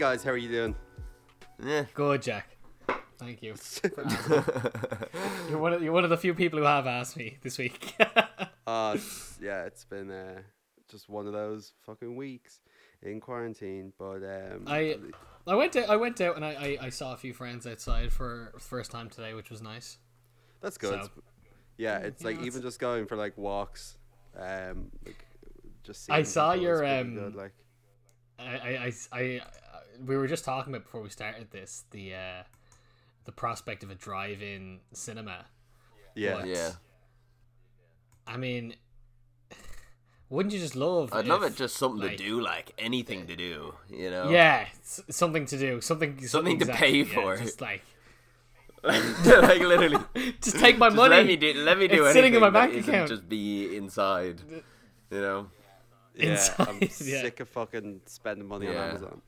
Guys, how are you doing? Yeah. Good, Jack. Thank you. you're one of you're one of the few people who have asked me this week. Uh, it's, yeah, it's been uh, just one of those fucking weeks in quarantine. But um, I I went out, I went out and I, I, I saw a few friends outside for the first time today, which was nice. that's good. so- yeah, it's like Yeah, even it's- just going for like walks. Um, like just. I saw your, um, good, like I, I, I- we were just talking about before we started this the uh, the prospect of a drive-in cinema. yeah. but- Yeah. I mean, wouldn't you just love? I'd love it just something like- to do, like anything to do, you know? Yeah, something to do, something, Something to exactly, pay yeah, for. just like like literally. just take my Just money. let me do let me do It's sitting in anything my that bank isn't account. Just be inside. You know? Yeah, I'm Inside, yeah. sick of fucking spending money Yeah. on Amazon.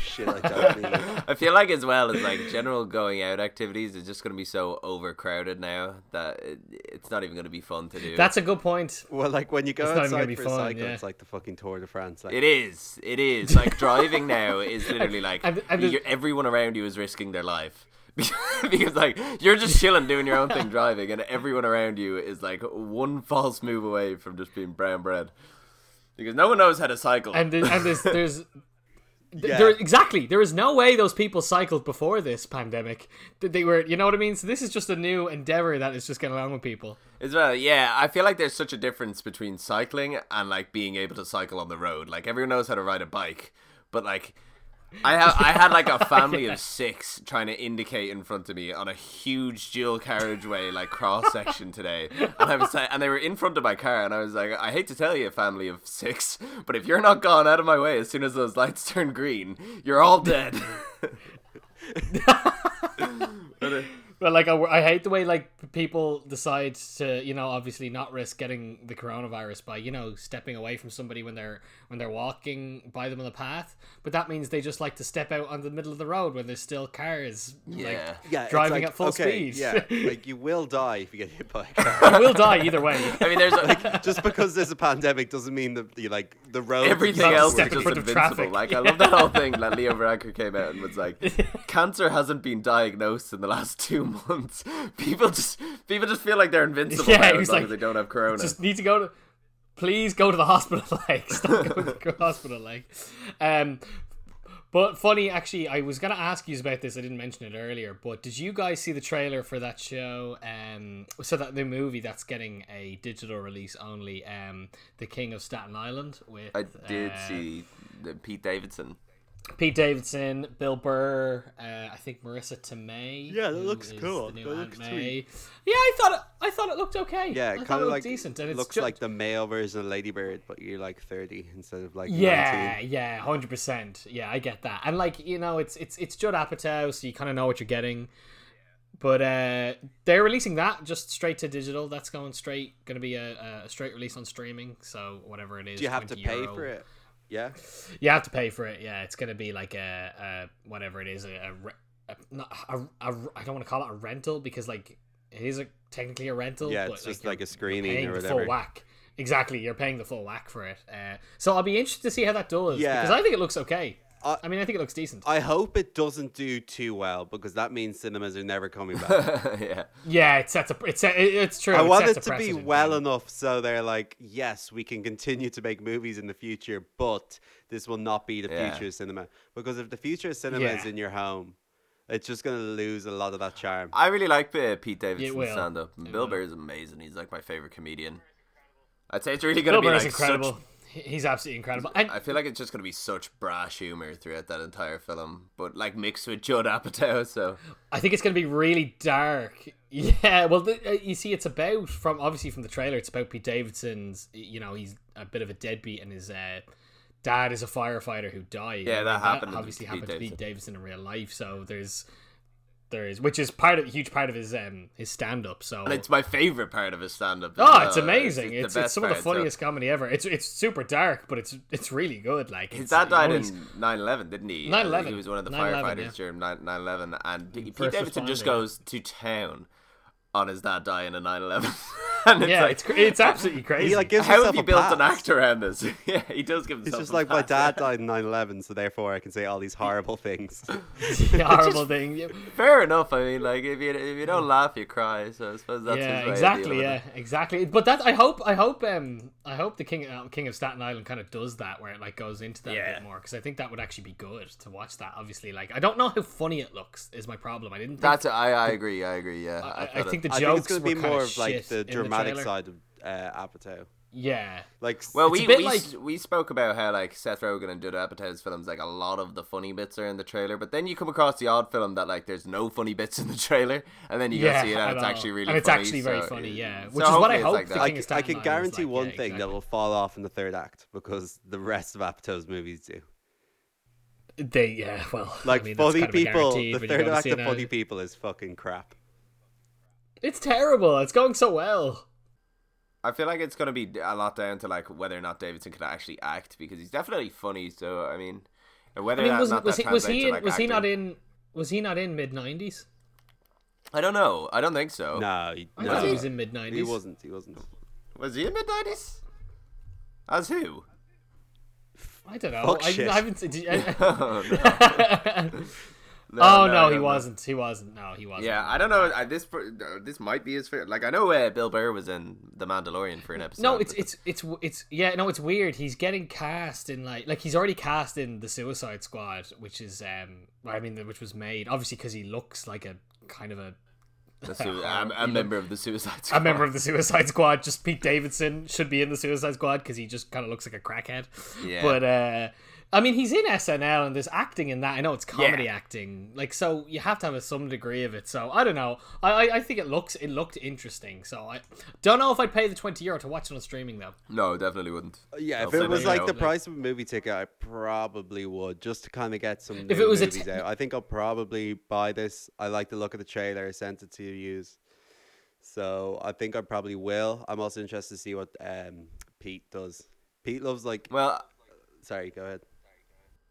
Shit like that. I feel like as well as like general going out activities is just going to be so overcrowded now that it, it's not even going to be fun to do. That's a good point. Well, like when you go It's not even gonna outside be for fun, a cycle, yeah. it's like the fucking Tour de France. Like, It is. It is. Like driving now is literally like And- and the- you're, everyone around you is risking their life. because like you're just chilling doing your own thing driving and everyone around you is like one false move away from just being brown bread. Because no one knows how to cycle. And the, and there's there's th- Yeah. there exactly there is no way those people cycled before this pandemic. They were, you know what I mean. So this is just a new endeavor that is just getting along with people. As well, yeah, I feel like there's such a difference between cycling and like being able to cycle on the road. Like everyone knows how to ride a bike, but like I have I had like a family Yeah. of six trying to indicate in front of me on a huge dual carriageway like cross section today, and I was like, and they were in front of my car, and I was like, I hate to tell you, family of six, but if you're not gone out of my way as soon as those lights turn green, you're all dead. But, uh, But like I, I hate the way like people decide to you know obviously not risk getting the coronavirus by you know stepping away from somebody when they're when they're walking by them on the path. But that means they just like to step out on the middle of the road when there's still cars. Yeah. Like, yeah, driving like, at full okay, speed. Yeah, like you will die if you get hit by a car. you will die either way. I mean, there's a, Just because there's a pandemic doesn't mean that you like the road. everything else is just front invincible. traffic. Like I love that whole thing that Leo Varadkar came out and was like, cancer hasn't been diagnosed in the last two months. People just people just feel like they're invincible Yeah, now as long like, as they don't have corona. just need to go to please go to the hospital like stop going to the hospital like um but funny actually i was gonna ask you about this i didn't mention it earlier but did you guys see the trailer for that show um so that the movie that's getting a digital release only um the king of staten island with I did uh, see the Pete Davidson. Pete Davidson, Bill Burr, uh, I think Marisa Tomei. Yeah, that looks cool. The new That looks May. sweet. Yeah, I thought it, I thought it looked okay. Yeah, it kind of looked like decent, and it's looks ju- like the male version of Lady Bird, but you're like 30 instead of like Yeah, 19. yeah, hundred percent. Yeah, I get that. And like you know, it's it's it's Judd Apatow, so you kind of know what you're getting. But uh they're releasing that just straight to digital. That's going straight, going to be a, a straight release on streaming. So whatever it is, Do you have to 20 pay euro. for it? Yeah. You have to pay for it. Yeah, it's going to be like a, a whatever it is, a, a, a not a, a, I don't want to call it a rental because like it is a, technically a rental. Yeah, but, it's just you're- like a screening or the full whatever. whack. Exactly, you're paying the full whack for it. Uh, so I'll be interested to see how that does. Yeah. because I think it looks okay. I- I mean, I think it looks decent. I hope it doesn't do too well because that means cinemas are never coming back. yeah. yeah, it sets a. It's a, it- it's true. I it want it to be well man. enough so they're like, yes, we can continue to make movies in the future, but this will not be the Yeah. future of cinema. Because if the future of cinema is in your home, it's just going to lose a lot of that charm. I really like uh, Pete Davidson's will. stand up. Bill will. Burr is amazing. He's like my favorite comedian. I'd say it's really going to be like incredible. such He- He's absolutely incredible. And I feel like it's just going to be such brash humor throughout that entire film, but like mixed with Judd Apatow. So I think it's going to be really dark. Yeah, well, the, uh, you see, it's about from obviously from the trailer. It's about Pete Davidson's. You know, he's a bit of a deadbeat, and his uh, dad is a firefighter who died. Yeah, that happened to Obviously, Pete happened to Pete Davidson. Davidson in real life. So there's, there is, which is part of a huge part of his um his stand up. So and it's my favorite part of his stand up. oh, it's amazing. It's, it's, best some of the so- funniest comedy ever. It's it's super dark, but it's it's really good. Like His it's- dad died know, in he's- 9/11, didn't he? 9/11. He was one of the firefighters yeah. during 9 9/11, and Pete Davidson just goes to town on his dad dying in 9/11. and it's yeah, like, it's cra- it's absolutely crazy. He like gives how have you a built pass. an actor around this? yeah, he does give himself. It's just a like my pass. dad died in 9/11, so therefore I can say all these horrible things. the horrible thing. Yeah, Fair enough. I mean, like if you if you don't laugh, you cry. So I suppose that's yeah his way of exactly. Yeah, exactly. But that I hope I hope um I hope the King uh, King of Staten Island kind of does that where it like goes into that a bit more because I think that would actually be good to watch that. Obviously, like I don't know how funny it looks is my problem. I didn't. Think, That's I I agree. I agree. Yeah, I, I thought think it- the I jokes think it's going to be were more kinda like shit the in dramatic trailer. side of uh, Apatow. Yeah, Like, Well, we we, like- we spoke about how like Seth Rogen and Judd Apatow's films, like a lot of the funny bits are in the trailer, but then you come across the odd film that like there's no funny bits in the trailer, and then you go see it and it's know. actually really and it's funny, actually very so- funny. Yeah, so which is what I hope like the that. I, I can guarantee like, one yeah, thing exactly. that will fall off in the third act because the rest of Apatow's movies do. They yeah, well, Like I mean, funny kind of people, the third act of funny people is fucking crap. It's terrible. It's going so well. I feel like it's gonna be a lot down to like whether or not Davidson can actually act because he's definitely funny. So I mean, whether I mean, or was, not was that he was translates he to, in, like, was he not in was he not in mid nineties? I don't know. I don't think so. No, he, I no, thought he was in mid nineties. he wasn't. He wasn't. Was he in mid nineties? As who? I don't know. Fuck I, shit. I haven't. Did, I, oh no. Oh no, no, he don't know. wasn't. He wasn't. No, he wasn't. Yeah, I don't know. I, this uh, this might be his favorite. Like I know uh, Bill Burr was in The Mandalorian for an episode. No, it's it's it's it's yeah. No, it's weird. He's getting cast in like like he's already cast in the Suicide Squad, which is um I mean which was made obviously because he looks like a kind of a the sui- I'm a member of the Suicide Squad. a member of the Suicide Squad. Just Pete Davidson should be in the Suicide Squad because he just kind of looks like a crackhead. Yeah. But uh, I mean, he's in SNL and there's acting in that. I know it's comedy Yeah. acting, like so you have to have a, some degree of it. So I don't know. I, I I think it looks it looked interesting. So I don't know if I'd pay the twenty euro to watch it on streaming though. No, definitely wouldn't. Yeah, I'll if it was like the price of a movie ticket, I probably would just to kind of get some. If new it was a movies t- out. I think I'll probably buy this. I like the look of the trailer. I sent it to you use, so I think I probably will. I'm also interested to see what um, Pete does. Pete loves like. Well, Sorry, go ahead.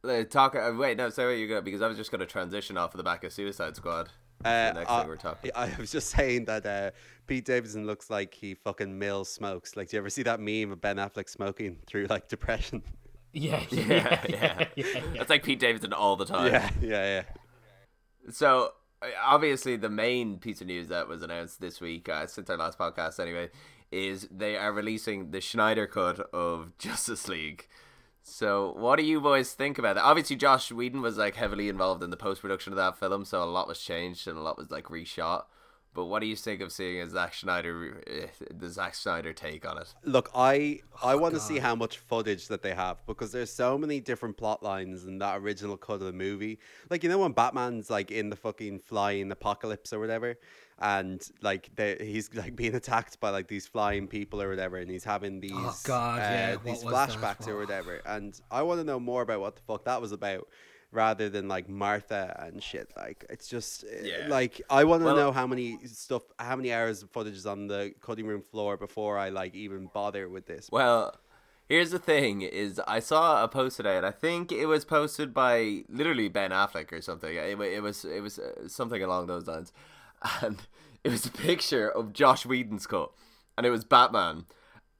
Uh, talk. Uh, wait, no, say what you got because I was just going to transition off of the back of Suicide Squad. Uh, the next I, thing we're talking. I was just saying that uh, Pete Davidson looks like he fucking mill smokes. Like, do you ever see that meme of Ben Affleck smoking through like depression? Yeah, yeah, Yeah, yeah, yeah. yeah. yeah. That's like Pete Davidson all the time. yeah, yeah, yeah. So uh, obviously, the main piece of news that was announced this week, uh, since our last podcast, anyway, is they are releasing the Snyder cut of Justice League. So, what do you boys think about that? Obviously, Joss Whedon was like heavily involved in the post production of that film, so a lot was changed and a lot was like reshot. But what do you think of seeing a Zack Snyder, uh, the Zack Snyder take on it? Look, I I want to see how much footage that they have because there's so many different plot lines in that original cut of the movie. Like you know when Batman's like in the fucking flying apocalypse or whatever, and like they, he's like being attacked by like these flying people or whatever, and he's having these Oh, God, yeah, uh, what these was that? flashbacks or Oh. whatever. And I want to know more about what the fuck that was about. Rather than like Martha and shit, like it's just uh, Yeah. like I want to Well- know how many stuff, how many hours of footage is on the cutting room floor before I like even bother with this. Well, here's the thing: is I saw a post today, and I think it was posted by literally Ben Affleck or something. It, it was it was uh, something along those lines, and it was a picture of Joss Whedon's cut, and it was Batman,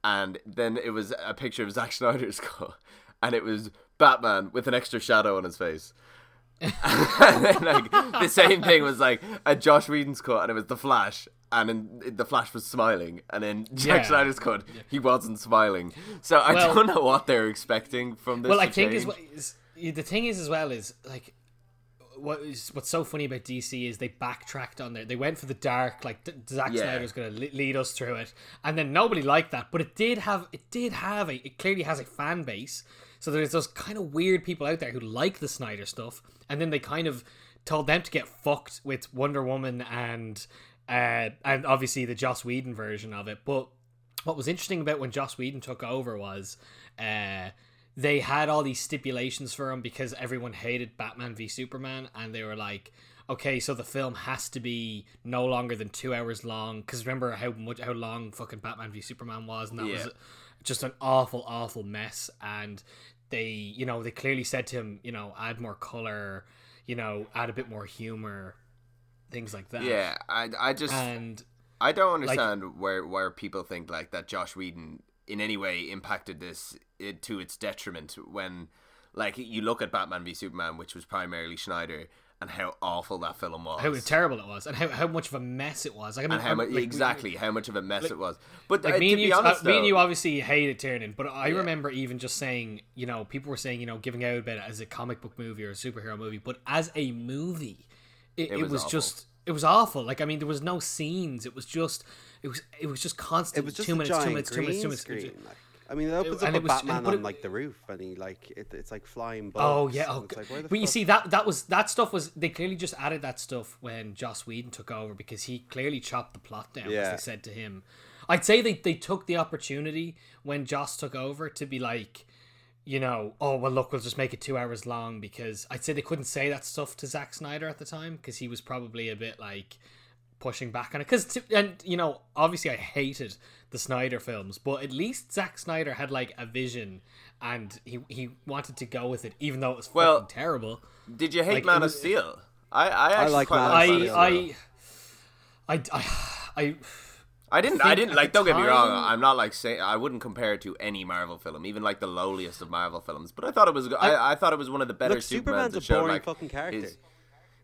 and then it was a picture of Zack Snyder's cut, and it was Batman with an extra shadow on his face. and then, like the same thing was like a Joss Whedon's cut, and it was the Flash, and in, the Flash was smiling, and then Zack Yeah. Snyder's cut, he wasn't smiling. So I Well- don't know what they're expecting from this. well, I think is, is the thing is as well is like what is what's so funny about DC is they backtracked on there. They went for the dark, like D- Zack Yeah. Snyder's going to le- lead us through it, and then nobody liked that. But it did have it did have a it clearly has a fan base. So there's those kind of weird people out there who like the Snyder stuff, and then they kind of told them to get fucked with Wonder Woman and uh, and obviously the Joss Whedon version of it. But what was interesting about when Joss Whedon took over was uh, they had all these stipulations for him because everyone hated Batman v Superman, and they were like, okay, so the film has to be no longer than two hours long. Because remember how much how long fucking Batman v Superman was, and that Yeah. was just an awful, awful mess. And they, you know, they clearly said to him, you know, add more color, you know, add a bit more humor, things like that. yeah, I I just and I don't understand where where people think like that Joss Whedon in any way impacted this it, to its detriment when like you look at Batman v Superman, which was primarily Snyder, and how awful that film was. how terrible it was, and how, how much of a mess it was. Like, I mean, how I'm- mu- like, we- exactly how much of a mess it was. But like uh, me to and you, honest, uh, me and you obviously hated Tiernan, but I Yeah. remember even just saying, you know, people were saying, you know, giving out about it as a comic book movie or a superhero movie, but as a movie, it, it, was was, just, it was awful. Like, I mean, there was no scenes. It was just, it was, it was just constant. It was just two minutes, giant two minutes, two minutes, two minutes. screen. Like, I mean, it opens up it a was- Batman on like the roof, and he like it, it's like flying Oh yeah, oh, it's like, where the but you see that that was that stuff was they clearly just added that stuff when Joss Whedon took over because he clearly chopped the plot down as Yeah. they said to him. I'd say they they took the opportunity when Joss took over to be like, you know, oh well, look, we'll just make it two hours long because I'd say they couldn't say that stuff to Zack Snyder at the time because he was probably a bit like pushing back on it because and you know obviously I hated the Snyder films but at least Zack Snyder had like a vision and he he wanted to go with it even though it was Well, fucking terrible Did you hate like, it Man of Steel? I I actually like quite Man I Man of Steel. I I I I I didn't. I think didn't like. Don't get me wrong. I'm not like saying I wouldn't compare it to any Marvel film, even like the lowliest of Marvel films. But I thought it was. I, I thought it was one of the better Look, Supermans Superman's that a showed boring like fucking character. his-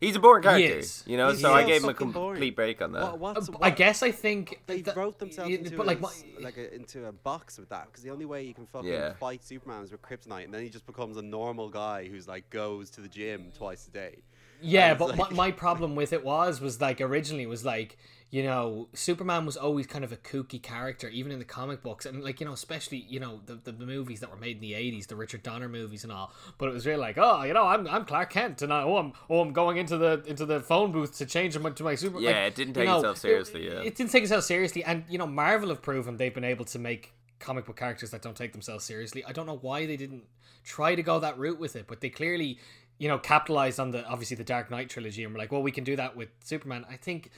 he's a boring character, is. you know. He's so I gave him a complete boring. break on that. What, what's, I guess I think they that- wrote themselves into but a, like my, like a, into a box with that because the only way you can fucking Yeah. fight Superman is with kryptonite, and then he just becomes a normal guy who's like goes to the gym twice a day. Yeah, but it's my, my problem with it was was like originally it was like you know Superman was always kind of a kooky character even in the comic books and like you know especially you know the, the, the movies that were made in the 80s the Richard Donner movies and all but it was really like oh you know I'm, I'm Clark Kent and I, oh I'm oh I'm going into the into the phone booth to change him to my super Yeah, like, it didn't you take know, itself seriously, it, yeah. it didn't take itself seriously and you know Marvel have proven they've been able to make comic book characters that don't take themselves seriously I don't know why they didn't try to go that route with it but they clearly you know, capitalized on the obviously the Dark Knight trilogy, and we're like, well, we can do that with Superman. I think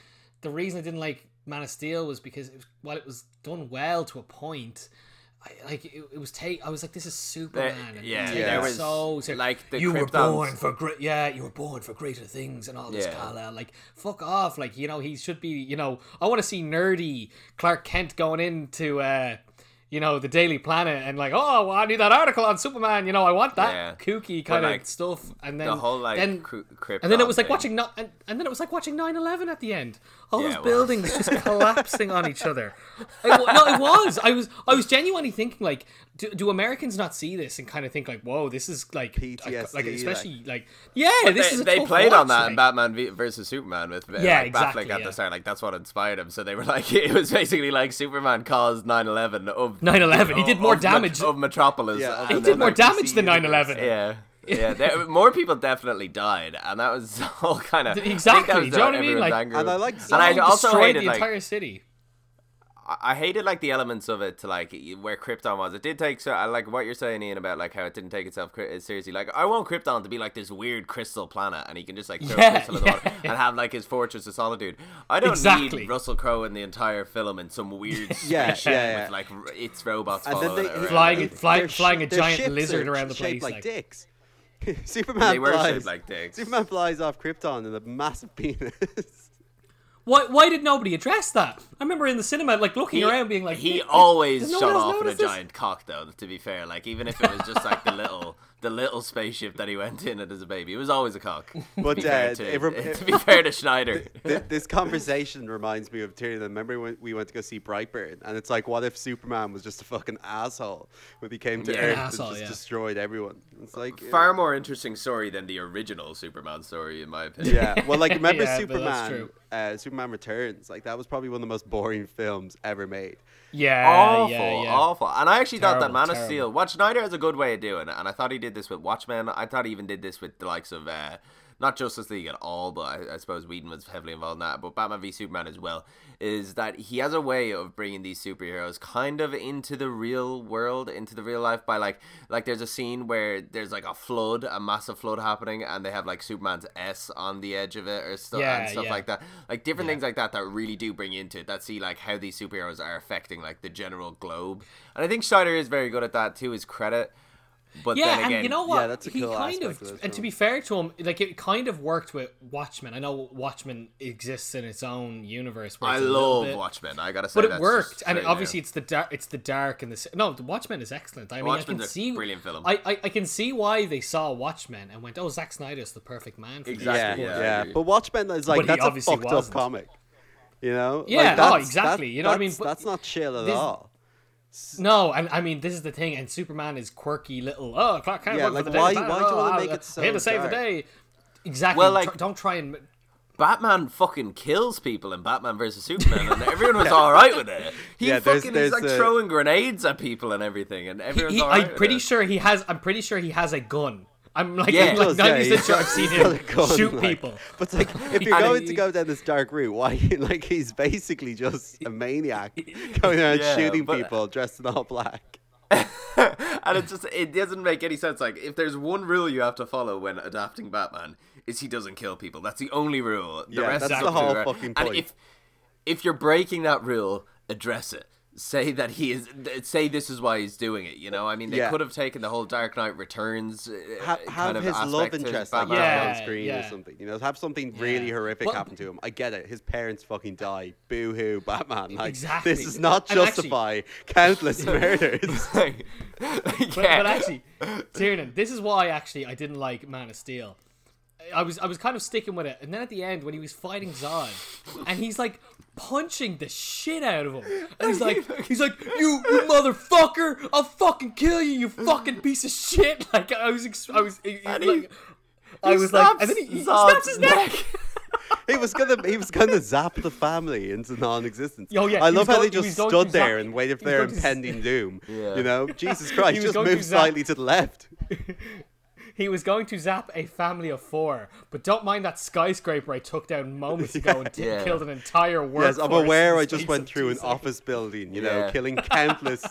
the reason I didn't like Man of Steel was because it was, while it was done well to a point, I, like it, it was take. I was like, this is Superman. yeah, it's there was, so like, the you were born for great. Yeah, you were born for greater things and all this. Yeah. Kal-El. Like, fuck off. Like, you know, he should be. You know, I want to see nerdy Clark Kent going into. uh you know the Daily Planet and like oh well, I need that article on Superman you know I want that Yeah. kooky kind like, of stuff and then the whole like then Krypton and then it was like thing. watching and, and then it was like watching 9-11 at the end all Yeah, those it was. buildings just collapsing on each other I, no it was I was I was genuinely thinking like do, do Americans not see this and kind of think like whoa this is like PTSD, like like- especially like, yeah this they, is a they tough played on that like. in Batman v- versus Superman with uh, Yeah, like, exactly, Batfleck at yeah. the start. Like that's what inspired him. So they were like, it was basically like Superman caused 9/11 of 9/11, he did more of damage. of Metropolis. Yeah, he did more like, damage than universe. 9-11 Yeah. Yeah, there, more people definitely died, and that was all kind of Exactly, do you know what I mean? Like- And I like and I also hated the like entire city I I hated like the elements of it to like where Krypton was. It did take so I like what you're saying, Ian, about like how it didn't take itself uh, seriously. Like I want Krypton to be like this weird crystal planet, and he can just like throw Yeah, crystal in the water yeah. and have like his fortress of solitude. I don't Exactly. need Russell Crowe in the entire film in some weird Yeah, spaceship yeah, yeah. with like r- its robots And then they it around. Flying- fly- flying a giant lizard around the place, like like- dicks. Superman They were flies. shaped like dicks. Superman flies off Krypton in a massive penis. why why did nobody address that I remember in the cinema like looking He, around being like he "Did- always no shot one else off in a notice this?" giant cock, though. To be fair, like even if it was just like the little, the little spaceship that he went in it as a baby, it was always a cock. But, to, be fair uh, to, it rem- to be fair to Snyder, Th- this conversation reminds me of Tiernan. Remember when we went to go see Brightburn, and it's like, what if Superman was just a fucking asshole when he came to Yeah. Earth Asshole, and just yeah. destroyed everyone? It's like far more interesting story than the original Superman story, in my opinion. Yeah, well, like remember Yeah, Superman? Uh, Superman Returns. Like that was probably one of the most boring films ever made. Yeah awful, yeah yeah awful. And I actually thought that Terrible, Man of. Steel, what Snyder has a good way of doing it, and I thought he did this with Watchmen. I thought he even did this with the likes of uh, not Justice League at all, but I, I suppose Whedon was heavily involved in that. But Batman v Superman as well is that he has a way of bringing these superheroes kind of into the real world, into the real life by like like there's a scene where there's like a flood, a massive flood happening, and they have like Superman's S on the edge of it or stuff Yeah, and stuff yeah. like that. Like different things like that that really do bring into it. That see like how these superheroes are affecting like the general globe. And I think Snyder is very good at that to his credit. But yeah, then again, and you know what? Yeah, that's a he cool kind of, of this and to be fair to him, like it kind of worked with Watchmen. I know Watchmen exists in its own universe. Where I it's a little love bit- Watchmen. I gotta say, but it that's worked, just and obviously now. it's the dark. It's the dark and the no. The Watchmen is excellent. I mean, I can a see brilliant film. I, I I can see why they saw Watchmen and went, "Oh, Zack Snyder is the perfect man for Exactly, this." yeah, yeah, yeah. But Watchmen is like he that's a fucked wasn't. up comic. You know? Yeah, like, oh, exactly, that- you know what I mean? that's- But That's not chill at all. No, and I mean this is the thing, and Superman is quirky little. Oh, Clark Kent Yeah, worked like, for the why- Daily why Planet, do you wanna oh, make uh, it so here to save dark? the day? Exactly. Well, like- tr- don't try and Batman fucking kills people in Batman versus Superman, and everyone was all right with it. He Yeah, there's- fucking there's is like the- throwing grenades at people and everything, and everyone's he, all right I'm with pretty it. sure he has. I'm pretty sure he has a gun. I'm like, Yeah, I'm he like does, yeah, 90 he's percent sure I've seen him a gun, shoot like- people. But like, if you're going to go down this dark route, why? Like, he's basically just a maniac going around Yeah, shooting but- people dressed in all black. and it just it doesn't make any sense. Like if there's one rule you have to follow when adapting Batman, is he doesn't kill people. That's the only rule. The Yeah, rest that's is the whole her. fucking And point. if if you're breaking that rule, address it. Say that he is. Say this is why he's doing it. You know, I mean, they Yeah. could have taken the whole Dark Knight Returns uh, Ha- kind of his love aspect to interest like Batman. Yeah. on screen or something. You know, have something really horrific Well- happen to him. I get it. His parents fucking die. Boo hoo, Batman. Like Exactly. this does not And actually- justify countless murders. Like, But, but actually, Tiernan, this is why actually I didn't like Man of Steel. I was I was kind of sticking with it, and then at the end when he was fighting Zod, and he's like punching the shit out of him, and he's like he's like you you motherfucker, I'll fucking kill you, you fucking piece of shit. Like I was ex- I was he- And he- like I was like, and then he, he snaps his neck. he was gonna he was gonna zap the family into non-existence. Oh, yeah, I love how go- they just stood to there zap- and waited for their going to z- impending doom. Yeah. You know, Jesus Christ, was just going to move zap- slightly to the left. He was going to zap a family of four, but don't mind that skyscraper I took down moments ago and t- Yeah. killed an entire world. Yes, I'm aware I just went through an office building, you know, Yeah. killing countless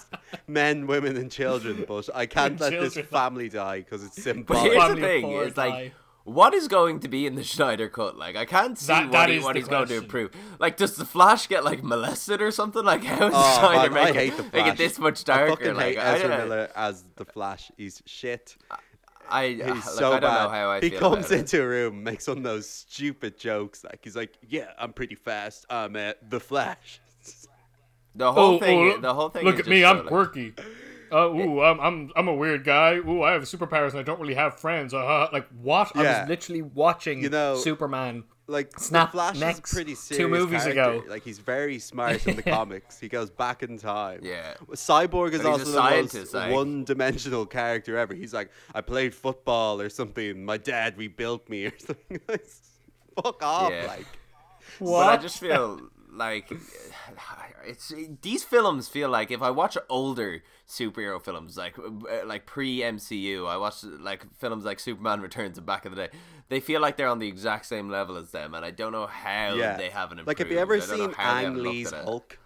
men, women, and children, but I can't And let this family die because it's symbolic. But symbolic. here's Family the thing: four is like, die. what is going to be in the Snyder cut? Like, I can't see That- what, that he, what the he's going to question. improve. Like, does the Flash get like molested or something? Like, how is Oh, Snyder man, make, it, make it this much I darker? fucking like, hate I, Ezra Miller as the Flash. He's shit. I, He's like, so I don't bad. know how I feel. he feel comes about it. into a room, makes one of those stupid jokes. Like he's like, "Yeah, I'm pretty fast. I'm uh, the Flash." The whole Oh, thing, oh, the whole thing. Look is at me, just I'm like- quirky. Uh, ooh, I'm, I'm I'm a weird guy. Ooh, I have superpowers and I don't really have friends. Uh, like what? I was literally watching You know- Superman. Like Snap the Flash next is a pretty two serious movies character. ago. Like he's very smart in the comics. He goes back in time. Yeah. Cyborg is But a also the scientist, most like- one-dimensional character ever. He's like, I played football or something. My dad rebuilt me or something. Fuck off, Yeah. like. What? But I just feel like it's these films feel like if I watch older superhero films like uh, like pre MCU, I watch like films like Superman Returns and back in the day. They feel like they're on the exact same level as them, and I don't know how Yeah. they haven't improved. Like, have you ever I don't know seen how Ang Lee's. Hulk?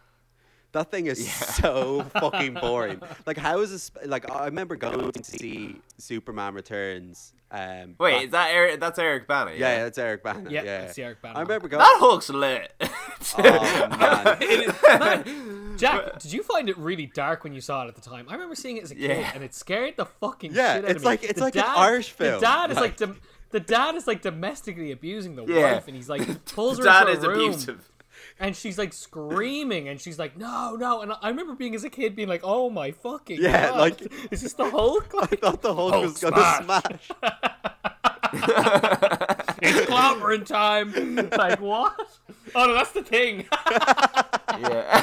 That thing is so fucking boring. Like, how is this? Like, I remember going to see Superman Returns. Um, Wait, back- is that Eric? That's Eric Bana. yeah, Yeah, yeah, it's Eric Bana. Yeah, Yeah, it's Eric Bana. I remember going. that Hulk's lit. oh man, Jack, did you find it really dark when you saw it at the time? I remember seeing it as a kid, Yeah. and it scared the fucking Yeah, shit out of me. Yeah, It's like- it's The like an Irish film, The dad is like, like- dom- the dad is like domestically abusing the Yeah. wife, and he's like pulls her Dad into is room, abusive. and she's like screaming, and she's like, no, no, and I remember being as a kid being like, oh my fucking Yeah, God. like- is this the Hulk? I Like, thought the Hulk Hulk was gonna smash. smash. it's clobbering time. like what? Oh no, that's the thing. Yeah.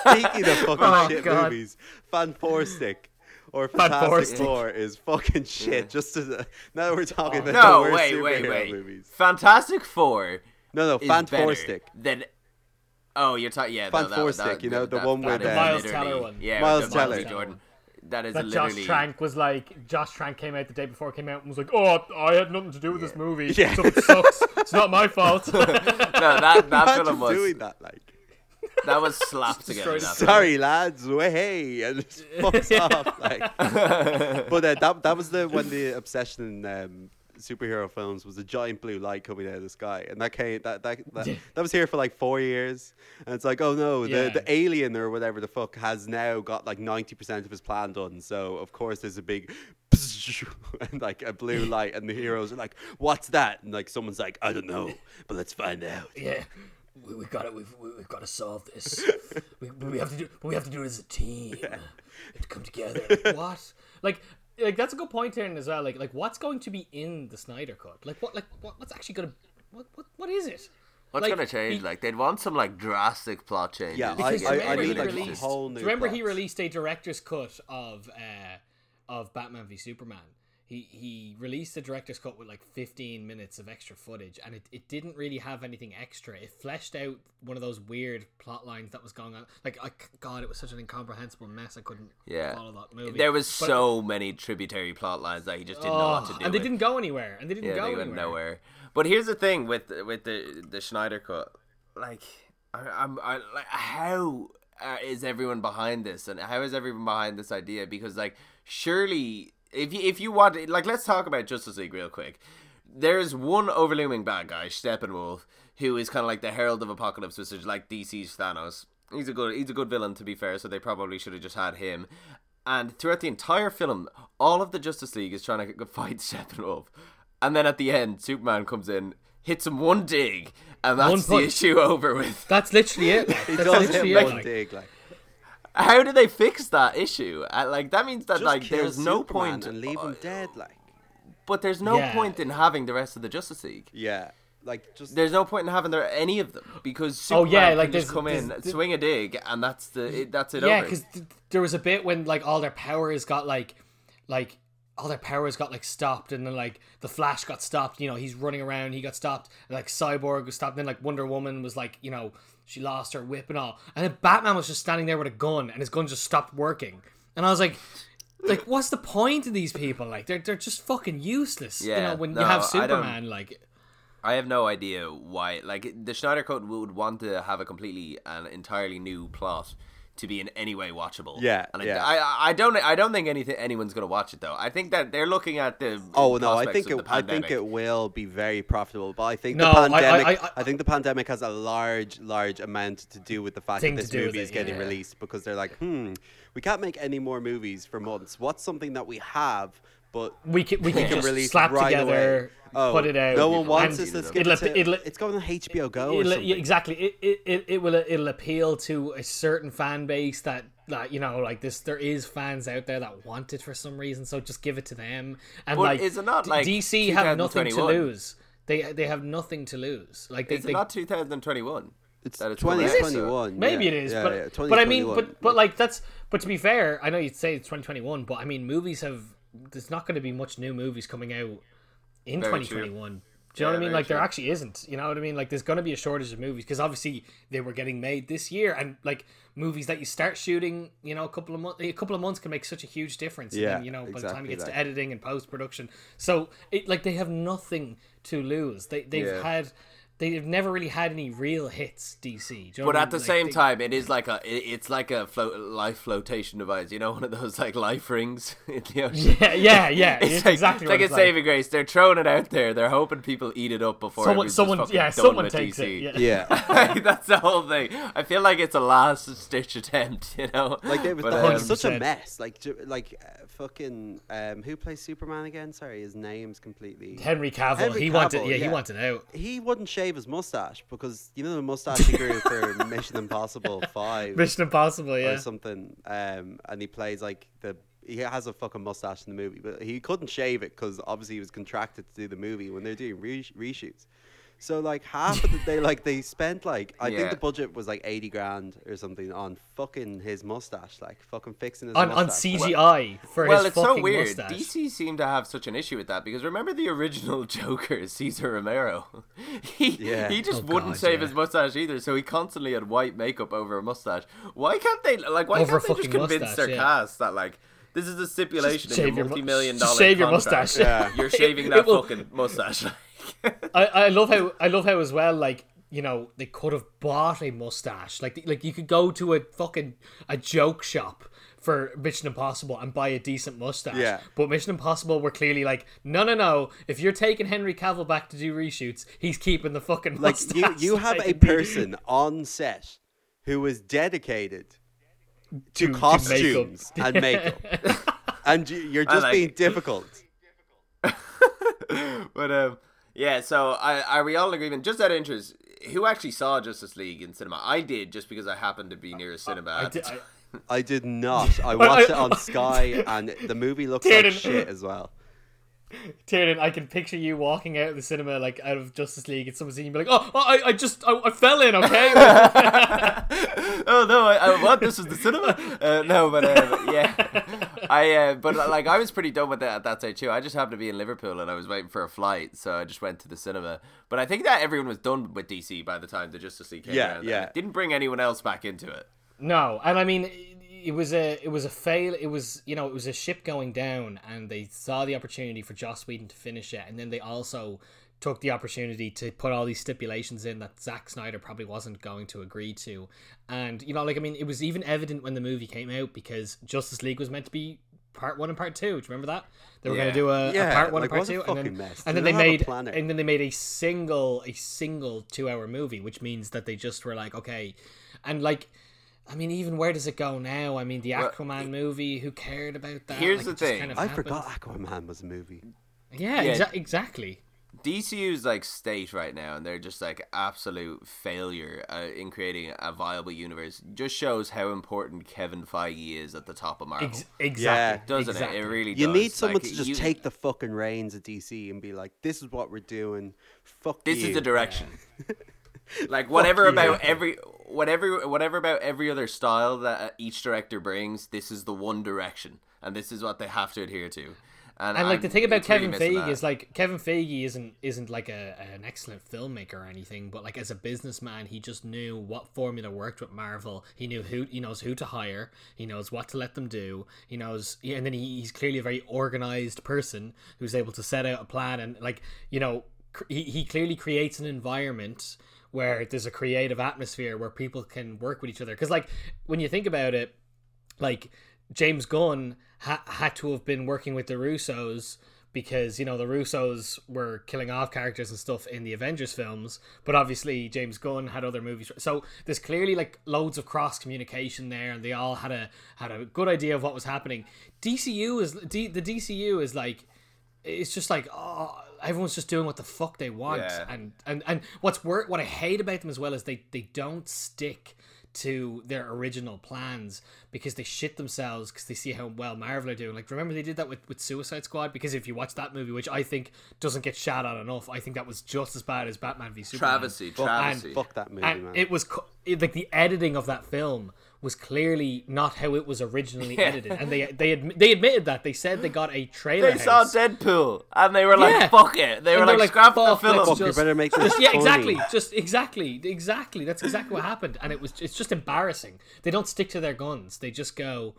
Speaking of fucking Oh, shit God. movies, Fan Four Stick or Fan Fantastic Four is fucking shit. Just as a, now that we're talking about no, the worst wait, wait, superhero wait. movies. Fantastic Four No, no, is Fan better Four Stick. than. Oh, you're talking. Yeah, Fan no, that, Four that, Stick, you that- know, the that- one that with, uh, Miles Teller one. Yeah, Miles Teller. B. Jordan. That is that literally. Josh Trank was like, Josh Trank came out the day before it came out and was like, "Oh, I had nothing to do with this movie. Yeah. So it sucks. it's not my fault." no, that that Imagine film was doing that, like. That was slapped together. destroyed that the film. Sorry, lads. Way hey, and just fucks off. Like, but uh, that that was the when the obsession in um, superhero films was a giant blue light coming out of the sky, and that came that that that, that was here for like four years, and it's like, oh no, Yeah. the the alien or whatever the fuck has now got like ninety percent of his plan done. So of course there's a big. and like a blue light, and the heroes are like, "What's that?" And like someone's like, "I don't know, but let's find out." Yeah, we, we got to We've, we- we've got to solve this. we, we have to do. But we have to do it as a team. We have to come together. what? Like, like that's a good point here as well. Like, like what's going to be in the Snyder cut? Like, what? Like, what, what's actually gonna? What? What? What is it? What's Like, gonna change? he- like they'd want some like drastic plot changes. Yeah, to I- I- remember I he need, like, a released. whole new you remember he released a director's cut of uh, of Batman v Superman. He he released the director's cut with like 15 minutes of extra footage, and it, it didn't really have anything extra. It fleshed out one of those weird plot lines that was going on. Like, I, God, it was such an incomprehensible mess. I couldn't Yeah. follow that movie. There was But- so many tributary plot lines that he just didn't know what to Oh, do. and they with. didn't go anywhere. And they didn't Yeah, go they went anywhere. nowhere. But here's the thing with with the the Snyder cut, like, I, I'm I, like how uh, is everyone behind this, and how is everyone behind this idea? Because like, surely if you if you want, like, let's talk about Justice League real quick. There's one overlooming bad guy, Steppenwolf, who is kind of like the herald of apocalypse, which is like DC's Thanos. He's a good he's a good villain to be fair, so they probably should have just had him. And throughout the entire film, all of the Justice League is trying to fight Steppenwolf. And then at the end, Superman comes in, hits him one dig, and One that's the issue over with. That's literally it. He that's does literally hit it. one like. dig, like How do they fix that issue? Uh, like that means that just like kill there's no Superman point, and leave uh, him dead, like but there's no Yeah. point in having the rest of the Justice League. yeah, like just There's no point in having there any of them because Oh, Superman yeah, can like, just come in, there's- swing a dig, and that's the it, that's it. Yeah, because th- there was a bit when like all their powers got like, like all their powers got like stopped, and then like the Flash got stopped. You know, he's running around, he got stopped. And, like Cyborg was stopped. And then like Wonder Woman was like, you know, she lost her whip and all. And then Batman was just standing there with a gun, and his gun just stopped working. And I was like. Like, what's the point of these people? Like, they're they're just fucking useless. you Yeah, know, when no, you have I Superman, like, I have no idea why. Like the Snyder Cut would want to have a completely and entirely new plot to be in any way watchable. Yeah, and yeah. I, I, I don't, I don't think anything anyone's gonna watch it though. I think that they're looking at the. Oh no, I think it. I think it will be very profitable, but I think No, the I- I- pandemic. I- I- think the pandemic has a large, large amount to do with the fact that to this do with movie it, is getting yeah. released because they're like, hmm, we can't make any more movies for months. What's something that we have, but we can we can can just release slap right together, away? Oh, put it out. No one wants and this. Let's it'll- give it to, it'll- it's going on HBO Go it'll- something. exactly. It, it, it, it will it'll appeal to a certain fan base that that you know like this. There is fans out there that want it for some reason, so just give it to them. And But like, is it not, like, DC have nothing to lose. They they have nothing to lose. Like they, Is they not 2021? It's that it's coming out, 2021. Maybe yeah. it is, Yeah, but yeah, but I mean, but but like that's but to be fair, I know you'd say it's 2021, but I mean, movies have there's not going to be much new movies coming out in Very 2021. Do you know Yeah, what I mean? Like there actually isn't. You know what I mean? Like there's going to be a shortage of movies because obviously they were getting made this year, and like movies that you start shooting, you know, a couple of months, a couple of months can make such a huge difference. Yeah, then, you know, by the time it gets that. to editing and post production, so it like they have nothing to lose. They they've Yeah. had. They've never really had any real hits, DC. You know But what I at mean? the Like, same they- time, it is like a, it's like a float, life flotation device. You know, one of those like life rings in the ocean. Yeah, yeah, yeah. It's, It's, like, exactly it's what like it's a saving grace. They're throwing it out there. They're hoping people eat it up before Someone, someone, yeah, done someone with takes DC. it. Yeah. yeah. That's the whole thing. I feel like it's a last stitch attempt, you know. Like they, But, the, um, it's such a mess. Like, like uh, fucking um, who plays Superman again? Sorry, his name's completely. Henry Cavill, Henry he wanted, Cavill, yeah, he wanted out. He wouldn't shave his mustache because you know the mustache he grew for Mission Impossible Five Mission Impossible, yeah. or something. Um, and he plays like the he has a fucking mustache in the movie, but he couldn't shave it because obviously he was contracted to do the movie when they're doing re- reshoots. So like half of the day, like they spent like I Yeah. think the budget was like eighty grand or something on fucking his mustache, like fucking fixing his On, on mustache. CGI for well, his it's so weird. mustache. DC seemed to have such an issue with that because remember the original Joker, Cesar Romero. he Yeah. he just Oh, wouldn't God, shave yeah. his mustache either, so he constantly had white makeup over a mustache. Why can't they like? Why Over a can't they just fucking convince mustache, their yeah. cast that like? This is a stipulation Just in shave your your mu- multi-million just dollar shave your contract. mustache. Yeah. You're shaving It- that it will- fucking mustache. I, I love how I love how as well like you know they could have bought a mustache like like you could go to a fucking a joke shop for Mission Impossible and buy a decent mustache. Yeah. But Mission Impossible were clearly like, no, no, no. If you're taking Henry Cavill back to do reshoots, he's keeping the fucking like mustache. you, you have a person on set who is dedicated to, to costumes and makeup. and you- you're just like being it. difficult. but um, yeah. So, I, are we all in agreement? Just out of interest, who actually saw Justice League in cinema? I did, just because I happened to be near a cinema. I at the did, I, I did not. I watched it on Sky, and the movie looks like shit as well. Tiernan, I can picture you walking out of the cinema, like out of Justice League, and someone seeing you be like, "Oh, oh, I, I just, I, I fell in, okay." oh no! I, I, what? This is the cinema? Uh, no, but uh, yeah, I. Uh, but like, I was pretty done with that at that stage too. I just happened to be in Liverpool and I was waiting for a flight, so I just went to the cinema. But I think that everyone was done with DC by the time the Justice League came Yeah, around. yeah. It didn't bring anyone else back into it. no, and I mean, it, it was a, it was a fail. It was, you know, it was a ship going down, and they saw the opportunity for Joss Whedon to finish it, and then they also took the opportunity to put all these stipulations in that Zack Snyder probably wasn't going to agree to, and you know, like I mean, it was even evident when the movie came out because Justice League was meant to be part one and part two. Do you remember that? They were going to do a, a part one like, and part two, and then, mess. and They then they don't have a made and then they made a single a single two hour movie, which means that they just were like, okay, and like. I mean, even where does it go now? I mean, the Well, Aquaman movie. Who cared about that? Here's Like, the thing. kind of I happened. forgot Aquaman was a movie. Yeah, Yeah. exa- exactly. DCU's like state right now, and they're just like absolute failure uh, in creating a viable universe. Just shows how important Kevin Feige is at the top of Marvel, Ex- exactly. doesn't exactly. it? It really. You does. need someone Like, to just you- take the fucking reins of DC and be like, "This is what we're doing. Fuck This you." is the direction. like whatever you. about every whatever whatever about every other style that uh, each director brings, this is the one direction, and this is what they have to adhere to. And, And like the thing about really Kevin missing Feige that. is like Kevin Feige isn't isn't like a an excellent filmmaker or anything, but like as a businessman, he just knew what formula worked with Marvel. He knew who he knows who to hire. He knows what to let them do. He knows, and then he, he's clearly a very organized person who's able to set out a plan and like you know cr- he he clearly creates an environment where there's a creative atmosphere where people can work with each other. Because like when you think about it, like James Gunn ha- had to have been working with the Russos because you know the Russos were killing off characters and stuff in the Avengers films, but obviously James Gunn had other movies. So there's clearly like loads of cross communication there, and they all had a had a good idea of what was happening. DCU is D, the DCU is like it's just like oh everyone's just doing what the fuck they want Yeah. and and and what's wor- what I hate about them as well is they they don't stick to their original plans because they shit themselves because they see how well Marvel are doing. Like, remember they did that with, with Suicide Squad? Because if you watch that movie, which I think doesn't get shot on enough, I think that was just as bad as Batman v Superman. travesty, Fuck, travesty. fuck that movie, And man. it was co- it, like the editing of that film was clearly not how it was originally Yeah. edited, and they they admi- they admitted that they said they got a trailer. They saw. Deadpool and they were like, Yeah. "Fuck it!" They And were like, like, "Scrap the "Fuck, film." let's Fuck, you just- better make this Just, yeah, funny. exactly. Just exactly, exactly. That's exactly what happened, and it was it's just embarrassing. They don't stick to their guns. They just go,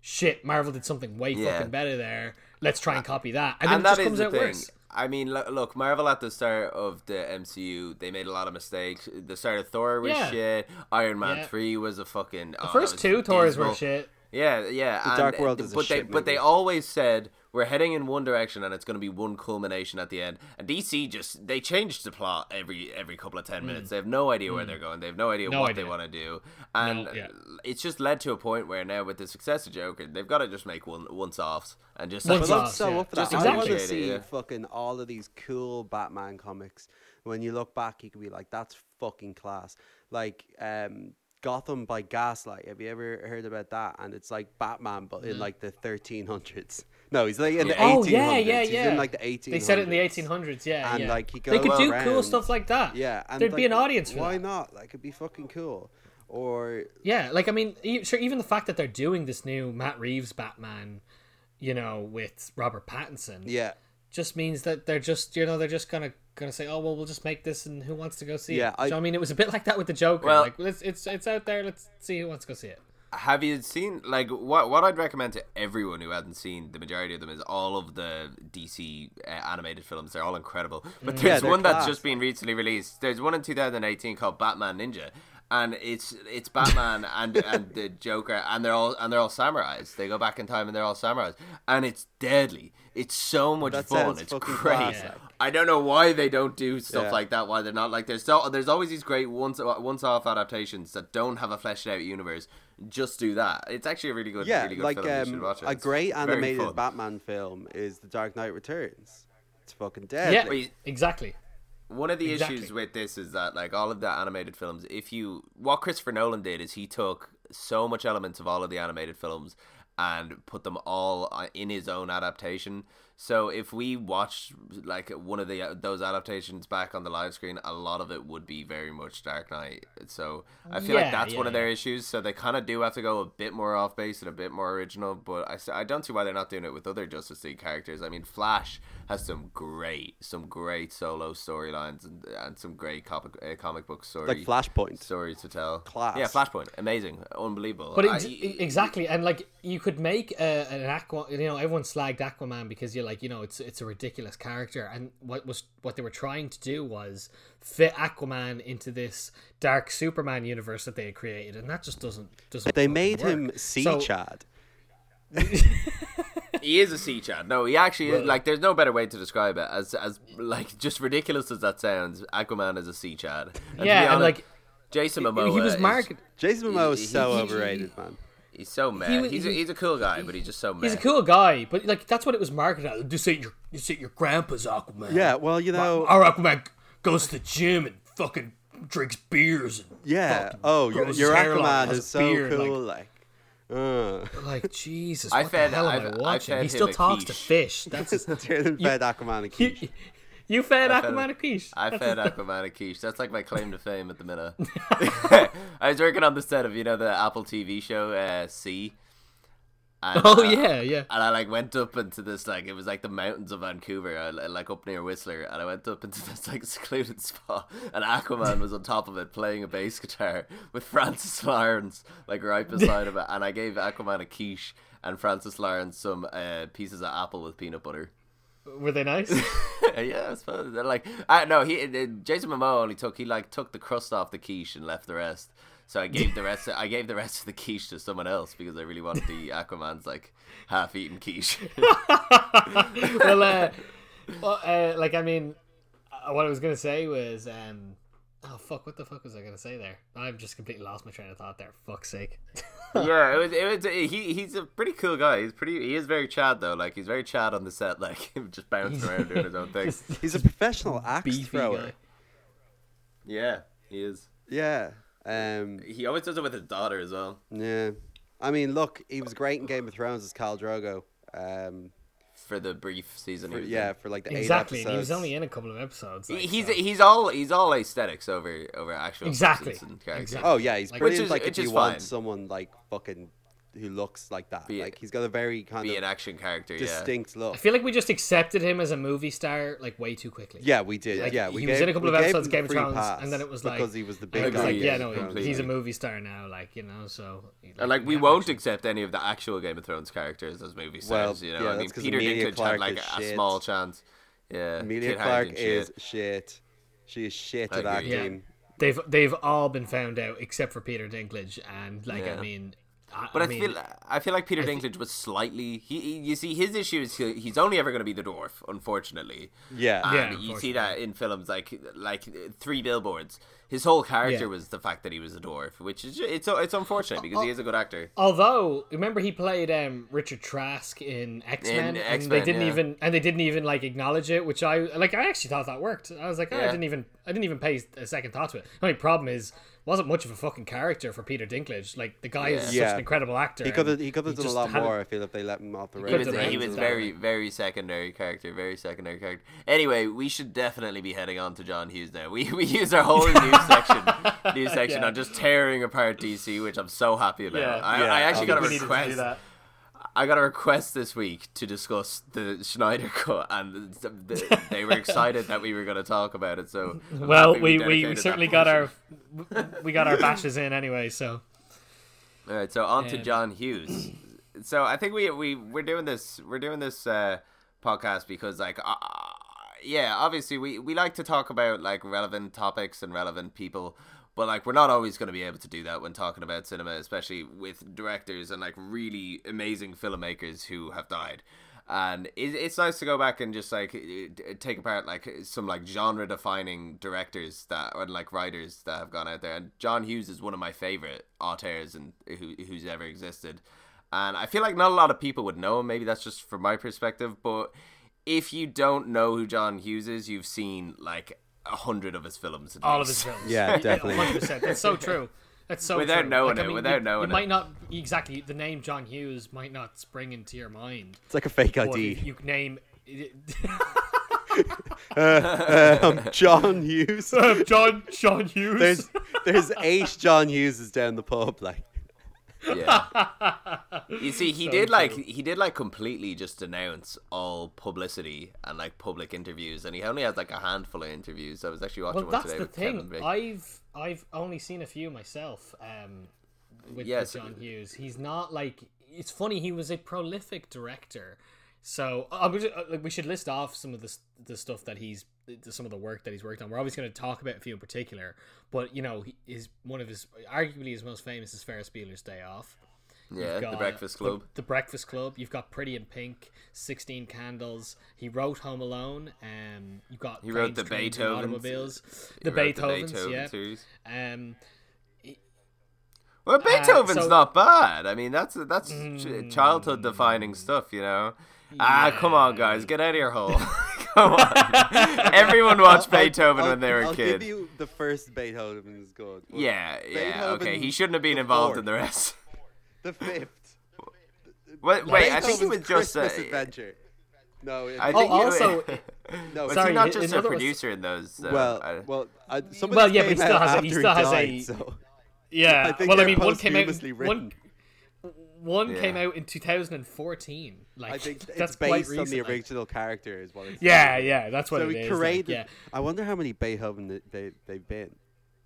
"Shit, Marvel did something way Yeah. fucking better there. Let's try and copy that." And then and it just comes out thing. worse. I mean, look, look, Marvel at the start of the MCU, they made a lot of mistakes. The start of Thor was Yeah. shit. Iron Man Yeah. three was a fucking. The oh, first two Thors were shit. Yeah, yeah. and, Dark World is a but they shit but they always said we're heading in one direction and it's going to be one culmination at the end. And DC just they changed the plot every every couple of ten minutes. They have no idea where they're going. They have no idea Hmm. No what idea. they want to do. And yeah. it's just led to a point where now with the success of Joker, they've got to just make one once offs and just Once But off. So yeah. up for Just that. I want to see yeah. fucking all of these cool Batman comics. When you look back, you could be like, "That's fucking class." Like um, Gotham by Gaslight. Have you ever heard about that? And it's like Batman, but in like the 1300s. No, he's like in the Oh 1800s. yeah, yeah, He's yeah. in like the 1800s. They said it in the 1800s. Yeah, And, yeah. like, he they could goes do cool stuff like that. Yeah, and there'd be an audience for Why that. not? Like, it'd be fucking cool. Or Yeah, like I mean, e- sure. Even the fact that they're doing this new Matt Reeves Batman, you know, with Robert Pattinson, yeah, just means that they're just you know they're just gonna gonna say, oh well, we'll just make this, and who wants to go see Yeah, it? I- so, I mean, it was a bit like that with the Joker. Well- like it's it's it's out there. Let's see who wants to go see it. Have you seen like what? What I'd recommend to everyone who hasn't seen the majority of them is all of the DC uh, animated films. They're all incredible. But Mm. Yeah, there's they're one that's just been recently released. There's one in 2018 called Batman Ninja, and it's it's Batman and and the Joker, and they're all and they're all samurais. They go back in time and they're all samurais, and it's deadly. It's so much That fun. It's crazy. classic. I don't know why they don't do stuff Yeah. like that. Why they're not like there's so there's always these great once once off adaptations that don't have a fleshed out universe. Just do that. It's actually a really good, Yeah, really good like film. you should um, watch it. a great animated. Batman film is The Dark Knight Returns. It's fucking dead. Yeah, Wait. exactly. One of the Exactly. issues with this is that like all of the animated films, if you what Christopher Nolan did is he took so much elements of all of the animated films and put them all uh, in his own adaptation. So if we watch like one of the uh, those adaptations back on the live screen, a lot of it would be very much Dark Knight. So I feel Yeah, like that's one yeah, of their issues. So they kind of do have to go a bit more off base and a bit more original. But I, I don't see why they're not doing it with other Justice League characters. I mean, Flash has some great some great solo storylines and, and some great comic uh, comic book story Like Flashpoint. stories to tell. Class. Yeah, Flashpoint, amazing, unbelievable. But I- ex- exactly, and like you could make a, an Aqua. You know, everyone slagged Aquaman because you're like, you know, it's it's a ridiculous character, and what was what they were trying to do was fit Aquaman into this dark Superman universe that they had created, and that just doesn't doesn't. They made work. him sea So- Chad. he is a sea chad. No, he actually is, Well- like. There's no better way to describe it. As as like just ridiculous as that sounds, Aquaman is a sea chad. And to be Yeah, and like Jason Momoa. he was is- marketed. Jason Momoa he- is so he- overrated, man. He's so mad. He he's a, he's a cool guy, but he's just so mad. He's a cool guy, but like that's what it was marketed as. This ain't your this ain't your grandpa's Aquaman. Yeah, well, you know, our Aquaman goes to the gym and fucking drinks beers and yeah. Oh, your, your his hair long, Aquaman is so beard, cool, like. Uh. Like Jesus, I what fed- the hell am I've- I I watching? fed he still talks to fish. That's his, Turn fed Aquaman a quiche. you, you fed I fed Aquaman him- a quiche. I That's fed Aquaman a quiche. That's like my claim to fame at the minute. I was working on the set of you know the Apple TV show uh, See. And, Oh uh, yeah, yeah. And I like went up into this like it was like the mountains of Vancouver, uh, like up near Whistler, and I went up into this like secluded spot, and Aquaman was on top of it playing a bass guitar with Francis Lawrence like right beside him, and I gave Aquaman a quiche and Francis Lawrence some uh, pieces of apple with peanut butter. Were they nice? yeah, I suppose. They're like, I no, he uh, Jason Momoa only took he like took the crust off the quiche and left the rest. So I gave the rest. I gave the rest of the quiche to someone else because I really wanted the Aquaman's like half-eaten quiche. well, uh, well, uh, like I mean, uh, what I was gonna say was, um, oh fuck, what the fuck was I gonna say there? I've just completely lost my train of thought there. Fuck's sake. yeah, it was. It was. He he's a pretty cool guy. He's pretty. He is very Chad though. Like he's very Chad on the set. Like just bouncing around doing his own thing. He's a professional axe thrower. guy. Yeah, he is. Yeah. Um. He always does it with his daughter as well. Yeah. I mean, look, he was great in Game of Thrones as Khal Drogo. Um. For the brief season, For, yeah, in. for like the Exactly, eight and he was only in a couple of episodes. Like, he's so. he's all he's all aesthetics over over actual Exactly, and character. exactly. Oh yeah, he's Like- brilliant. Which is- like which if you is want someone like fucking who looks like that, Be- like he's got a very kind Be of an action character, yeah. look. I feel like we just accepted him as a movie star like way too quickly. Yeah, we did. Like, yeah, we he gave, was in a couple of episodes of Game of Thrones, and then it was like, because he was the big guy. like, yeah, yeah, no, completely. he's a movie star now, like you know. So And like we won't actually- accept any of the actual Game of Thrones characters as movie Well, stars. you know, yeah, I mean, Peter Emilia Dinklage Clarke had like a shit. small chance. Yeah, Emilia Kit Clarke Harington is shit. shit. She is shit I at agree. Yeah, acting. they've they've all been found out except for Peter Dinklage, and like Yeah. I mean, I, But I, mean, feel I feel like Peter I thi- Dinklage was slightly. He, he- you see, his issue is he, he's only ever going to be the dwarf, unfortunately. Yeah. Yeah, you see that in films like like Three Billboards. His whole character Yeah. was the fact that he was a dwarf, which is it's it's unfortunate because he is a good actor. Although, remember he played um, Richard Trask in X Men, and they didn't yeah. even and they didn't even like acknowledge it, which I like. I actually thought that worked. I was like, oh, I didn't even I didn't even pay a second thought to it. The only problem is wasn't much of a fucking character for Peter Dinklage. Like the guy is such an incredible actor. He could have he could have done a lot more. I feel if they let him off the He could've was, rails. he was that very, way. very secondary character, very secondary character. Anyway, we should definitely be heading on to John Hughes now. We we use our whole news section, news section Yeah. on just tearing apart DC, which I'm so happy about. Yeah. I, Yeah, I actually got a We needed to do request. That. I got a request this week to discuss the Snyder cut, and th- th- they were excited that we were going to talk about it. So I'm Well, we, we, we certainly got our we got our bashes in anyway. So All right, so on to Um, John Hughes. so I think we we we're doing this we're doing this uh, podcast because like uh, yeah, obviously we we like to talk about like relevant topics and relevant people, But like we're not always going to be able to do that when talking about cinema, especially with directors and like really amazing filmmakers who have died. And it, it's nice to go back and just like take apart like some like genre defining directors that and like writers that have gone out there. And John Hughes is one of my favorite auteurs and who who's ever existed. And I feel like not a lot of people would know him. Maybe that's just from my perspective, but if you don't know who John Hughes is, you've seen like a hundred of his films. at All of his films. Yeah, definitely. hundred percent. That's so true. That's so Without true. knowing Like, I it, mean, without you, knowing you it. might not exactly the name John Hughes might not spring into your mind. It's like a fake But ID. if you name uh, uh, um, John Hughes. Um, John John Hughes. There's there's eight John Hugheses down the pub. Like Yeah. You see, he So did like true. he did like completely just denounce all publicity and like public interviews, and he only has like a handful of interviews. I was actually watching well, one that's today the with Kevin thing. I've I've only seen a few myself. Um, with, Yes. with John Hughes, he's not like. It's funny. He was a prolific director. So uh, like, we should list off some of the the stuff that he's some of the work that he's worked on. We're always going to talk about a few in particular, but you know, he is one of his arguably his most famous is Ferris Bueller's Day Off. yeah, the Breakfast Club. The, Breakfast Club. You've got Pretty in Pink, Sixteen Candles. He wrote Home Alone. Um, you've got He wrote the Trains, Beethovens. Automobiles. He The Beethovens, Beethoven yeah. series. Um, Well, Beethoven's so- not bad. I mean, that's that's Mm. childhood defining stuff, you know. Ah, come on, guys, get out of your hole. come on. Everyone watched Beethoven I'll- when they were a I'll kid. give you the first Beethoven is good. but Yeah, yeah, okay. He shouldn't have been involved fourth. in the rest. The fifth. Wait, wait I think he was just. Uh, adventure. No, it, I Oh, think he- also- no. was Sorry, he not just a another was- producer in those? Uh, well, I- well, I, some of Well, yeah, but he still has a- he he still has died, a- so yeah. I think well, I mean, one came out. posthumously One, written. one came out in 2014. Like I think that's it's based on the original character, is what it's. Yeah, called. yeah, that's what so it he is. like, yeah. I wonder how many Beethoven th- they they've been,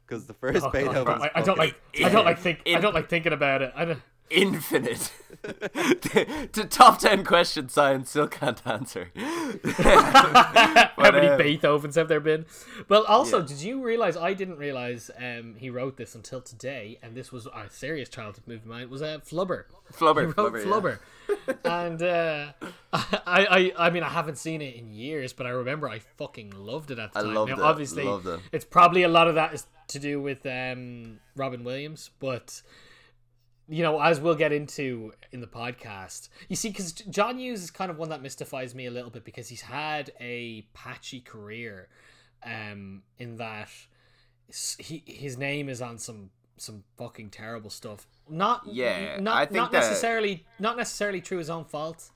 because the oh, first Oh, Beethoven. I, I don't like. I don't like think. I don't like thinking about it. I don't. Infinite. to top 10 questions science still can't answer. How many uh, Beethovens have there been? Well, also, Yeah. did you realize? I didn't realize um, he wrote this until today, and this was a serious childhood movie of mine. Was a uh, Flubber. Flubber. Wrote Flubber, yeah. And uh, I, I, I mean, I haven't seen it in years, but I remember I fucking loved it at the I time. loved now, it, obviously, loved it. it's probably a lot of that is to do with um, Robin Williams, but you know, as we'll get into in the podcast, you see, because John Hughes is kind of one that mystifies me a little bit because he's had a patchy career, um, in that he his name is on some some fucking terrible stuff. Not Yeah, not I think not necessarily not necessarily through his own fault.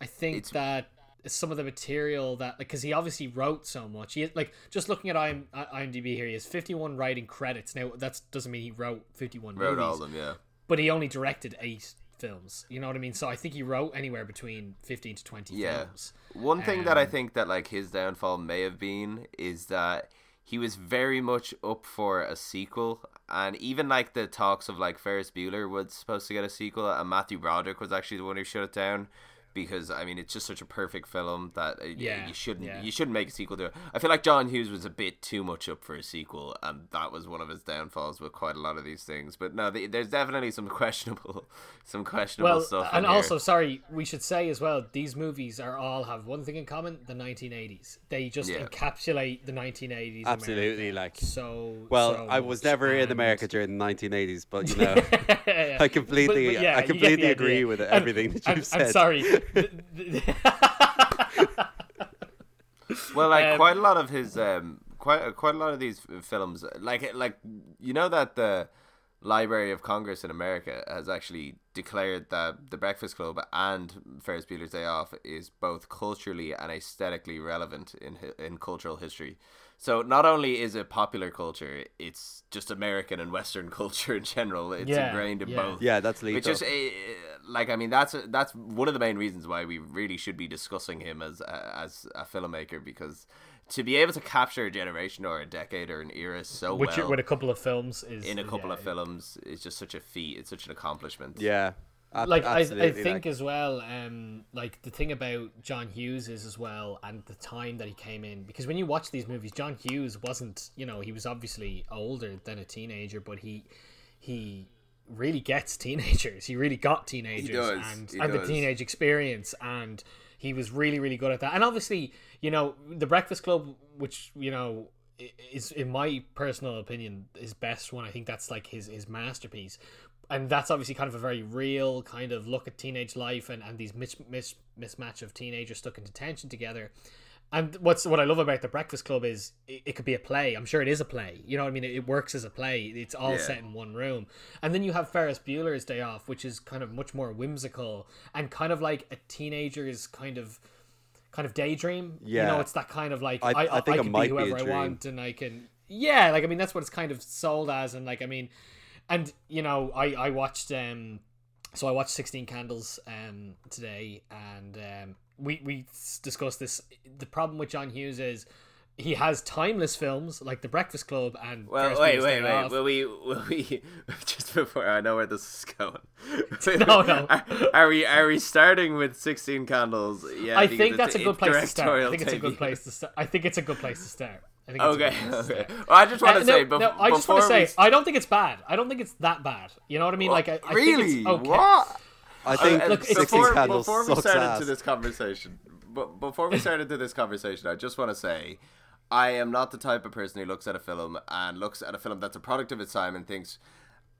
I think It's- that some of the material that because he obviously wrote so much. He like just looking at IM, IMDb here, he has fifty one writing credits. Now that doesn't mean he wrote fifty one Wrote movies all of them, yeah. But he only directed eight films. You know what I mean? So I think he wrote anywhere between fifteen to twenty Yeah. films. One thing that I Um, think that like his downfall may have been is that he was very much up for a sequel, and even like the talks of like Ferris Bueller was supposed to get a sequel, and Matthew Broderick was actually the one who shut it down. Because I mean, it's just such a perfect film that uh, Yeah, you shouldn't yeah. you shouldn't make a sequel to it. I feel like John Hughes was a bit too much up for a sequel, and that was one of his downfalls with quite a lot of these things. But no, the, there's definitely some questionable, some questionable Well, stuff. and in here. also, sorry, we should say as well, these movies are all have one thing in common: the nineteen eighties. They just Yeah. encapsulate the nineteen eighties. Absolutely, like- so. Well, so I was much, never in America during the 1980s, but you know, Yeah. I completely, But- but yeah, I you get completely agree idea. with And- everything that I'm, you've said. I'm sorry. Well, like Um, quite a lot of his, um, quite quite a lot of these films, like like you know that the Library of Congress in America has actually declared that The Breakfast Club and Ferris Bueller's Day Off is both culturally and aesthetically relevant in in cultural history. So not only is it popular culture, it's just American and Western culture in general. It's Yeah, ingrained in yeah. both. yeah, that's lethal. Which is uh, like I mean that's that's one of the main reasons why we really should be discussing him as a, as a filmmaker because to be able to capture a generation or a decade or an era so Which well with a couple of films is in a couple yeah, of films is just such a feat. It's such an accomplishment. yeah, Ab- like I, I think like- as well um like the thing about john hughes is as well and the time that he came in because when you watch these movies john hughes wasn't you know he was obviously older than a teenager but he he really gets teenagers. He really got teenagers does, and, and the teenage experience and he was really really good at that. And obviously you know the breakfast club which you know is in my personal opinion his best one i think that's like his his masterpiece and that's obviously kind of a very real kind of look at teenage life and, and these mis- mis- mismatch of teenagers stuck in detention together and what's what I love about the Breakfast Club is it, it could be a play. I'm sure it is a play. You know what I mean? It, it works as a play. It's all Yeah. set in one room. And then you have Ferris Bueller's Day Off, which is kind of much more whimsical and kind of like a teenager's kind of kind of daydream. Yeah. You know, it's that kind of like I- I, I I, can be be whoever I want and I can Yeah, like I mean that's what it's kind of sold as and like I mean and you know, I I watched um so I watched 16 Candles um today and um we we discussed this the problem with John Hughes is he has timeless films like The Breakfast Club and Well, Ferris wait, wait, wait. Off. Will we, will we, just before I know where this is going. No, no. Are, are we, are we starting with 16 candles? Yeah. I think that's a good place to start. I think it's a good place to start. I think it's a good place to start. I think Okay, a good place to okay. Well, I just want Uh, to no, say, bef- no, I just want to before we say, I don't think it's bad. I don't think it's that bad. You know what I mean? Like, I, I really? think it's okay. What? I think Uh, Look, it's- before, before we sucks start ass. into this conversation, but before we start into this conversation, I just want to say, I am not the type of person who looks at a film and looks at a film that's a product of its time and thinks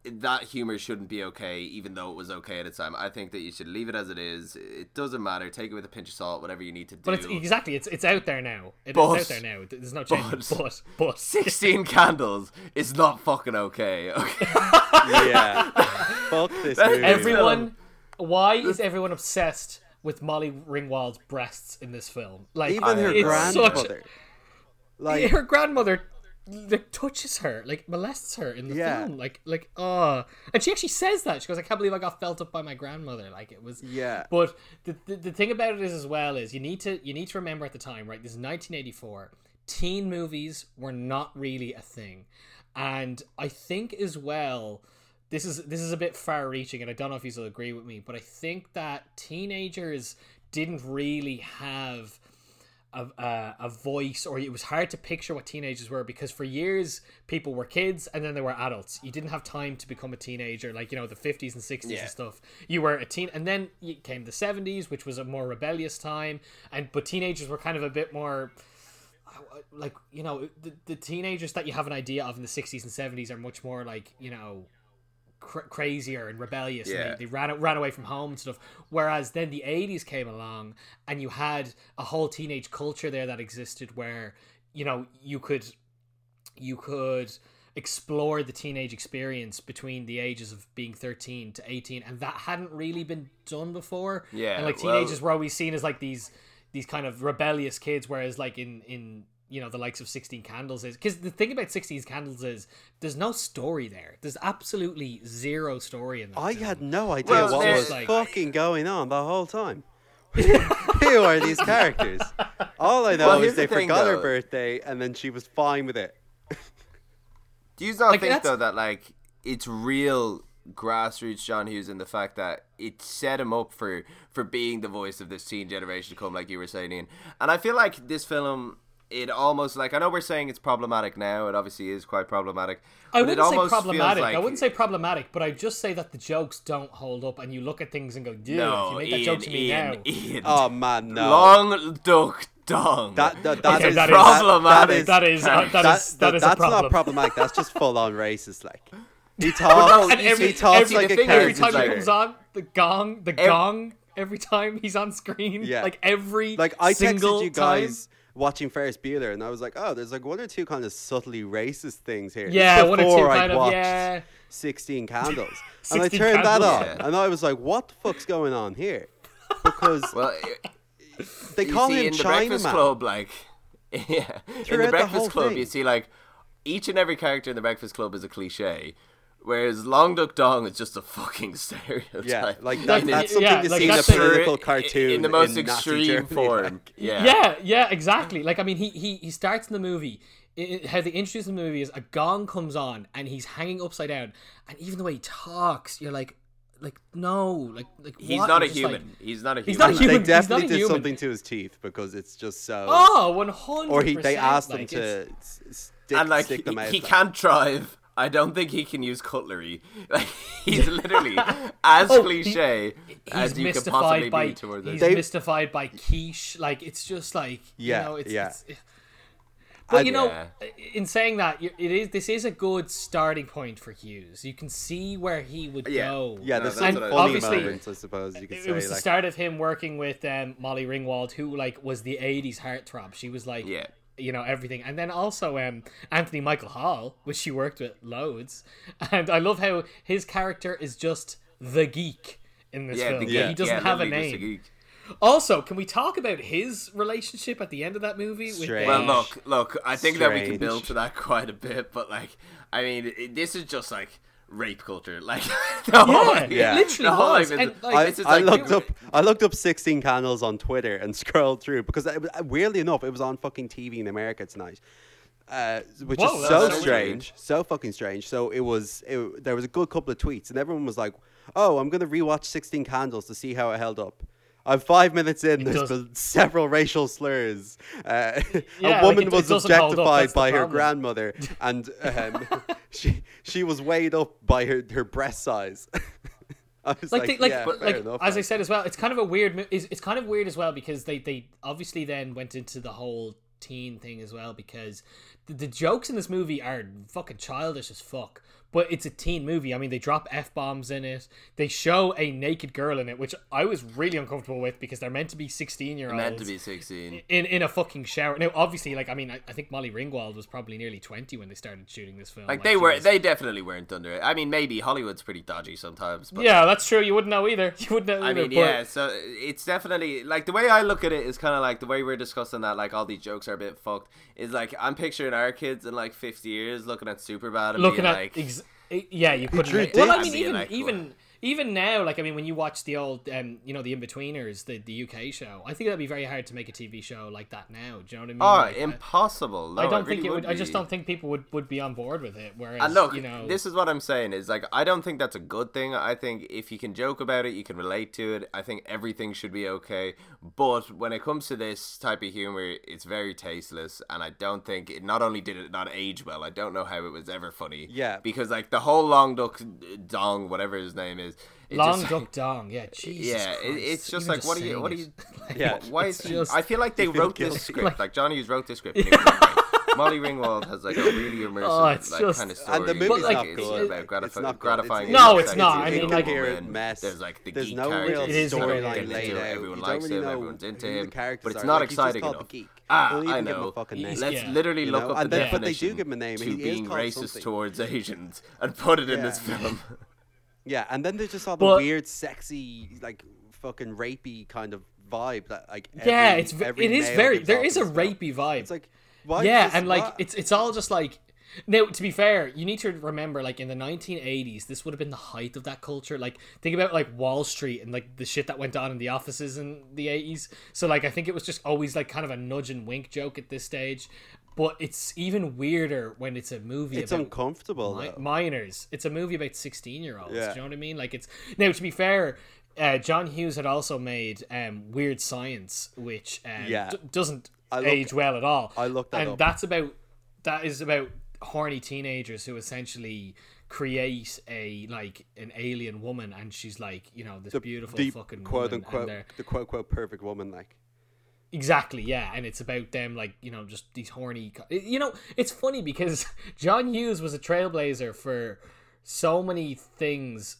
that humor shouldn't be okay, even though it was okay at its time. I think that you should leave it as it is. It doesn't matter. Take it with a pinch of salt, whatever you need to do. But it's exactly it's it's out there now. It- But- it's out there now. There's no change. but- But but, 16 candles is not fucking okay. Okay. yeah. Fuck this movie. everyone, um, why is everyone obsessed with Molly Ringwald's breasts in this film? Like Even her it's such- grandmother. Like, her grandmother like touches her, like molests her in the Yeah. film, like like oh, and she actually says that she goes, "I can't believe I got felt up by my grandmother." Like it was, Yeah. But the, the the thing about it is as well is you need to you need to remember at the time, right? This is 1984. Teen movies were not really a thing, and I think as well. This is this is a bit far reaching, and I don't know if you'll agree with me, but I think that teenagers didn't really have a, a, a voice or it was hard to picture what teenagers were because for years people were kids and then they were adults you didn't have time to become a teenager like you know the 50s and 60s Yeah. and stuff you were a teen and then came the 70s which was a more rebellious time and but teenagers were kind of a bit more like you know the, the teenagers that you have an idea of in the 60s and 70s are much more like you know cr- crazier and rebellious Yeah. and they, they ran ran away from home and stuff whereas then the 80s came along and you had a whole teenage culture there that existed where you know you could you could explore the teenage experience between the ages of being 13 to 18 and that hadn't really been done before Yeah, and like well- teenagers were always seen as like these these kind of rebellious kids whereas like in in you know the likes of 16 candles is because the thing about 16 candles is there's no story there there's absolutely zero story in that I film. had no idea Well, what was like- fucking going on the whole time. Who are these characters? All I know Well, is they the thing, forgot her birthday and then she was fine with it. Do you not Like, think that's- though that like it's real grassroots John Hughes in the fact that it set him up for for being the voice of this teen generation to come, like you were saying, Ian. And I feel like this film, it almost like I know we're saying it's problematic now. It obviously is quite problematic. I wouldn't say almost feels problematic. Like, I wouldn't say problematic, but I just say that the jokes don't hold up, and you look at things and go, "Dude, if no, you make that Ian, joke to me Ian, now." Ian. Oh man, no. Long duck dong. That, that, that Okay, is that is- problematic. That is uh, that that- is that is a that's problem. not problematic. That's just full on racist. Like he talks, And every, he talks every, like a thing every time caricature. he comes on, the gong, the gong, every time he's on screen, Yeah. like every Like I single texted you time. Guys watching Ferris Bueller, and I was like, oh, there's like one or two kind of subtly racist things here. This is Yeah, one or two before I kind of watched yeah. 16 Candles, and I 16 turned that on, Yeah. and I was like, what the fuck's going on here? Because well, they you call see, him in the Breakfast Chinaman. Club, like yeah, in Throughout the the Breakfast whole Club, thing. you see like each and every character in the Breakfast Club is a cliche, whereas Long Duck Dong is just a fucking stereotype. Yeah, like In that, the- that's something yeah, to like see in a that's political in- cartoon in the most Nazi extreme Germany, form. like. yeah, yeah, yeah, exactly. Like I mean, he he he starts in the movie. It, it- how they introduce the movie is a gong comes on and he's hanging upside down, and even the way he talks, you're like, like no, like like He's what? not a It's just like- human. he's not a human. He's not a human. They definitely did human. something to his teeth because it's just so. Oh, one hundred. or he they asked him to it's- stick, and like stick them he, out. he like- can't drive. I don't think he can use cutlery. Like he's literally as Oh, cliche He's as you could possibly mystified by be towards he's. They- mystified by quiche. Like it's just like Yeah, you know, it's, yeah. it's but And- you know, Yeah. in saying that, it is this is a good starting point for Hughes. You can see where he would Yeah. go. yeah, No, there's that's some what I- funny obviously- moments, I suppose you could It say. was the start of him working with um, Molly Ringwald, who like was the '80s heartthrob. She was like, Yeah. You know, everything. And then also um, Anthony Michael Hall, which she worked with loads. And I love how his character is just the geek in this yeah, film. the Yeah, geek, he doesn't yeah, have a name. geek. Also, can we talk about his relationship at the end of that movie? With Strange. Well, look, look. I think that we can build to that quite a bit, but like, I mean, it, this is just like rape culture. Like, the whole, Yeah, Yeah. it literally the whole was. life is- And, like, I, this I like- looked up I looked up 16 candles on Twitter and scrolled through because it, was- weirdly enough it was on fucking TV in America tonight. Uh, which Whoa, is so so strange, so fucking strange. So it was, it, there was a good couple of tweets, and everyone was like, "Oh, I'm gonna rewatch 16 Candles to see how it held up." I'm five minutes in. There's does- been several racial slurs. Uh, Yeah, a woman it- it was up, objectified by her grandmother, and um, she she was weighed up by her her breast size. I like, like, they, like, yeah, but, like enough, as I like. said as well, it's kind of a weird. It's, it's kind of weird as well because they they obviously then went into the whole teen thing as well because the, the jokes in this movie are fucking childish as fuck. But it's a teen movie. I mean, they drop f bombs in it. They show a naked girl in it, which I was really uncomfortable with because they're meant to be sixteen year olds meant to be sixteen. in in a fucking shower. Now, obviously, like I mean, I, I think Molly Ringwald was probably nearly twenty when they started shooting this film. Like they were, was- they definitely weren't under it. I mean, maybe Hollywood's pretty dodgy sometimes. But Yeah, that's true. You wouldn't know either. You wouldn't know I either. mean, but- yeah. So it's definitely like the way I look at it is kind of like the way we're discussing that. Like all these jokes are a bit fucked. Is like I'm picturing our kids in like 50 years looking at Superbad and looking being at like, ex- yeah you couldn't drew make- well i mean even even even now like i mean when you watch the old um you know the in-betweeners the, the uk show i think that'd be very hard to make a tv show like that now do you know what i mean oh, Like, impossible. No, I don't it think really it would. I just don't think people would, would be on board with it. Whereas, And look, you know, this is what I'm saying is like I don't think that's a good thing. I think if you can joke about it, you can relate to it. I think everything should be okay. But when it comes to this type of humor, it's very tasteless, and I don't think it. Not only did it not age well, I don't know how it was ever funny. Yeah. because like the whole long duck dong, whatever his name is, it long just, duck dong. Yeah, Jesus Yeah, it, Christ. it's just Even like what are you? What are it. you? Yeah, Why is he, just- I feel like they You feel wrote this script. Like Johnny Hughes wrote this script. and it was great. Molly Ringwald has like a really immersive, Oh, it's like just- kind of story. And the movie's like, not it's good. about It's not good. gratifying. It's- No, it's not. I mean, like- incoherent woman, mess. There's like the There's geek no character. real It is everyone incoherent. storyline gets laid out. Everyone You likes really him. Everyone's into him. characters But it's not Like, he's just exciting called enough. the geek. Ah, I even give him know. a fucking He's- name. Let's Yeah. literally look know? up the then- but they do definition give him a name. to He being racist towards Asians and put it in this film. Yeah, and then there's just all the But- weird, sexy, like fucking rapey kind of vibe that like. yeah, it's ve- every it is very. There is a film. rapey vibe. It's like why yeah, and like what? it's it's all just like now to be fair, you need to remember like in the 1980s, this would have been the height of that culture. Like think about like Wall Street and like the shit that went on in the offices in the 80s. So like I think it was just always like kind of a nudge and wink joke at this stage. But it's even weirder when it's a movie it's about uncomfortable. mi- minors. It's a movie about 16 year olds. Yeah. Do you know what I mean? Like it's now to be fair, uh, John Hughes had also made um, Weird Science, which um, Yeah. d- doesn't look- age well at all. I looked that and up. that's about that is about horny teenagers who essentially create a like an alien woman, and she's like you know this the beautiful the fucking quote woman, unquote the quote unquote perfect woman like. Exactly, yeah, and it's about them like you know just these horny. You know, it's funny because John Hughes was a trailblazer for so many things,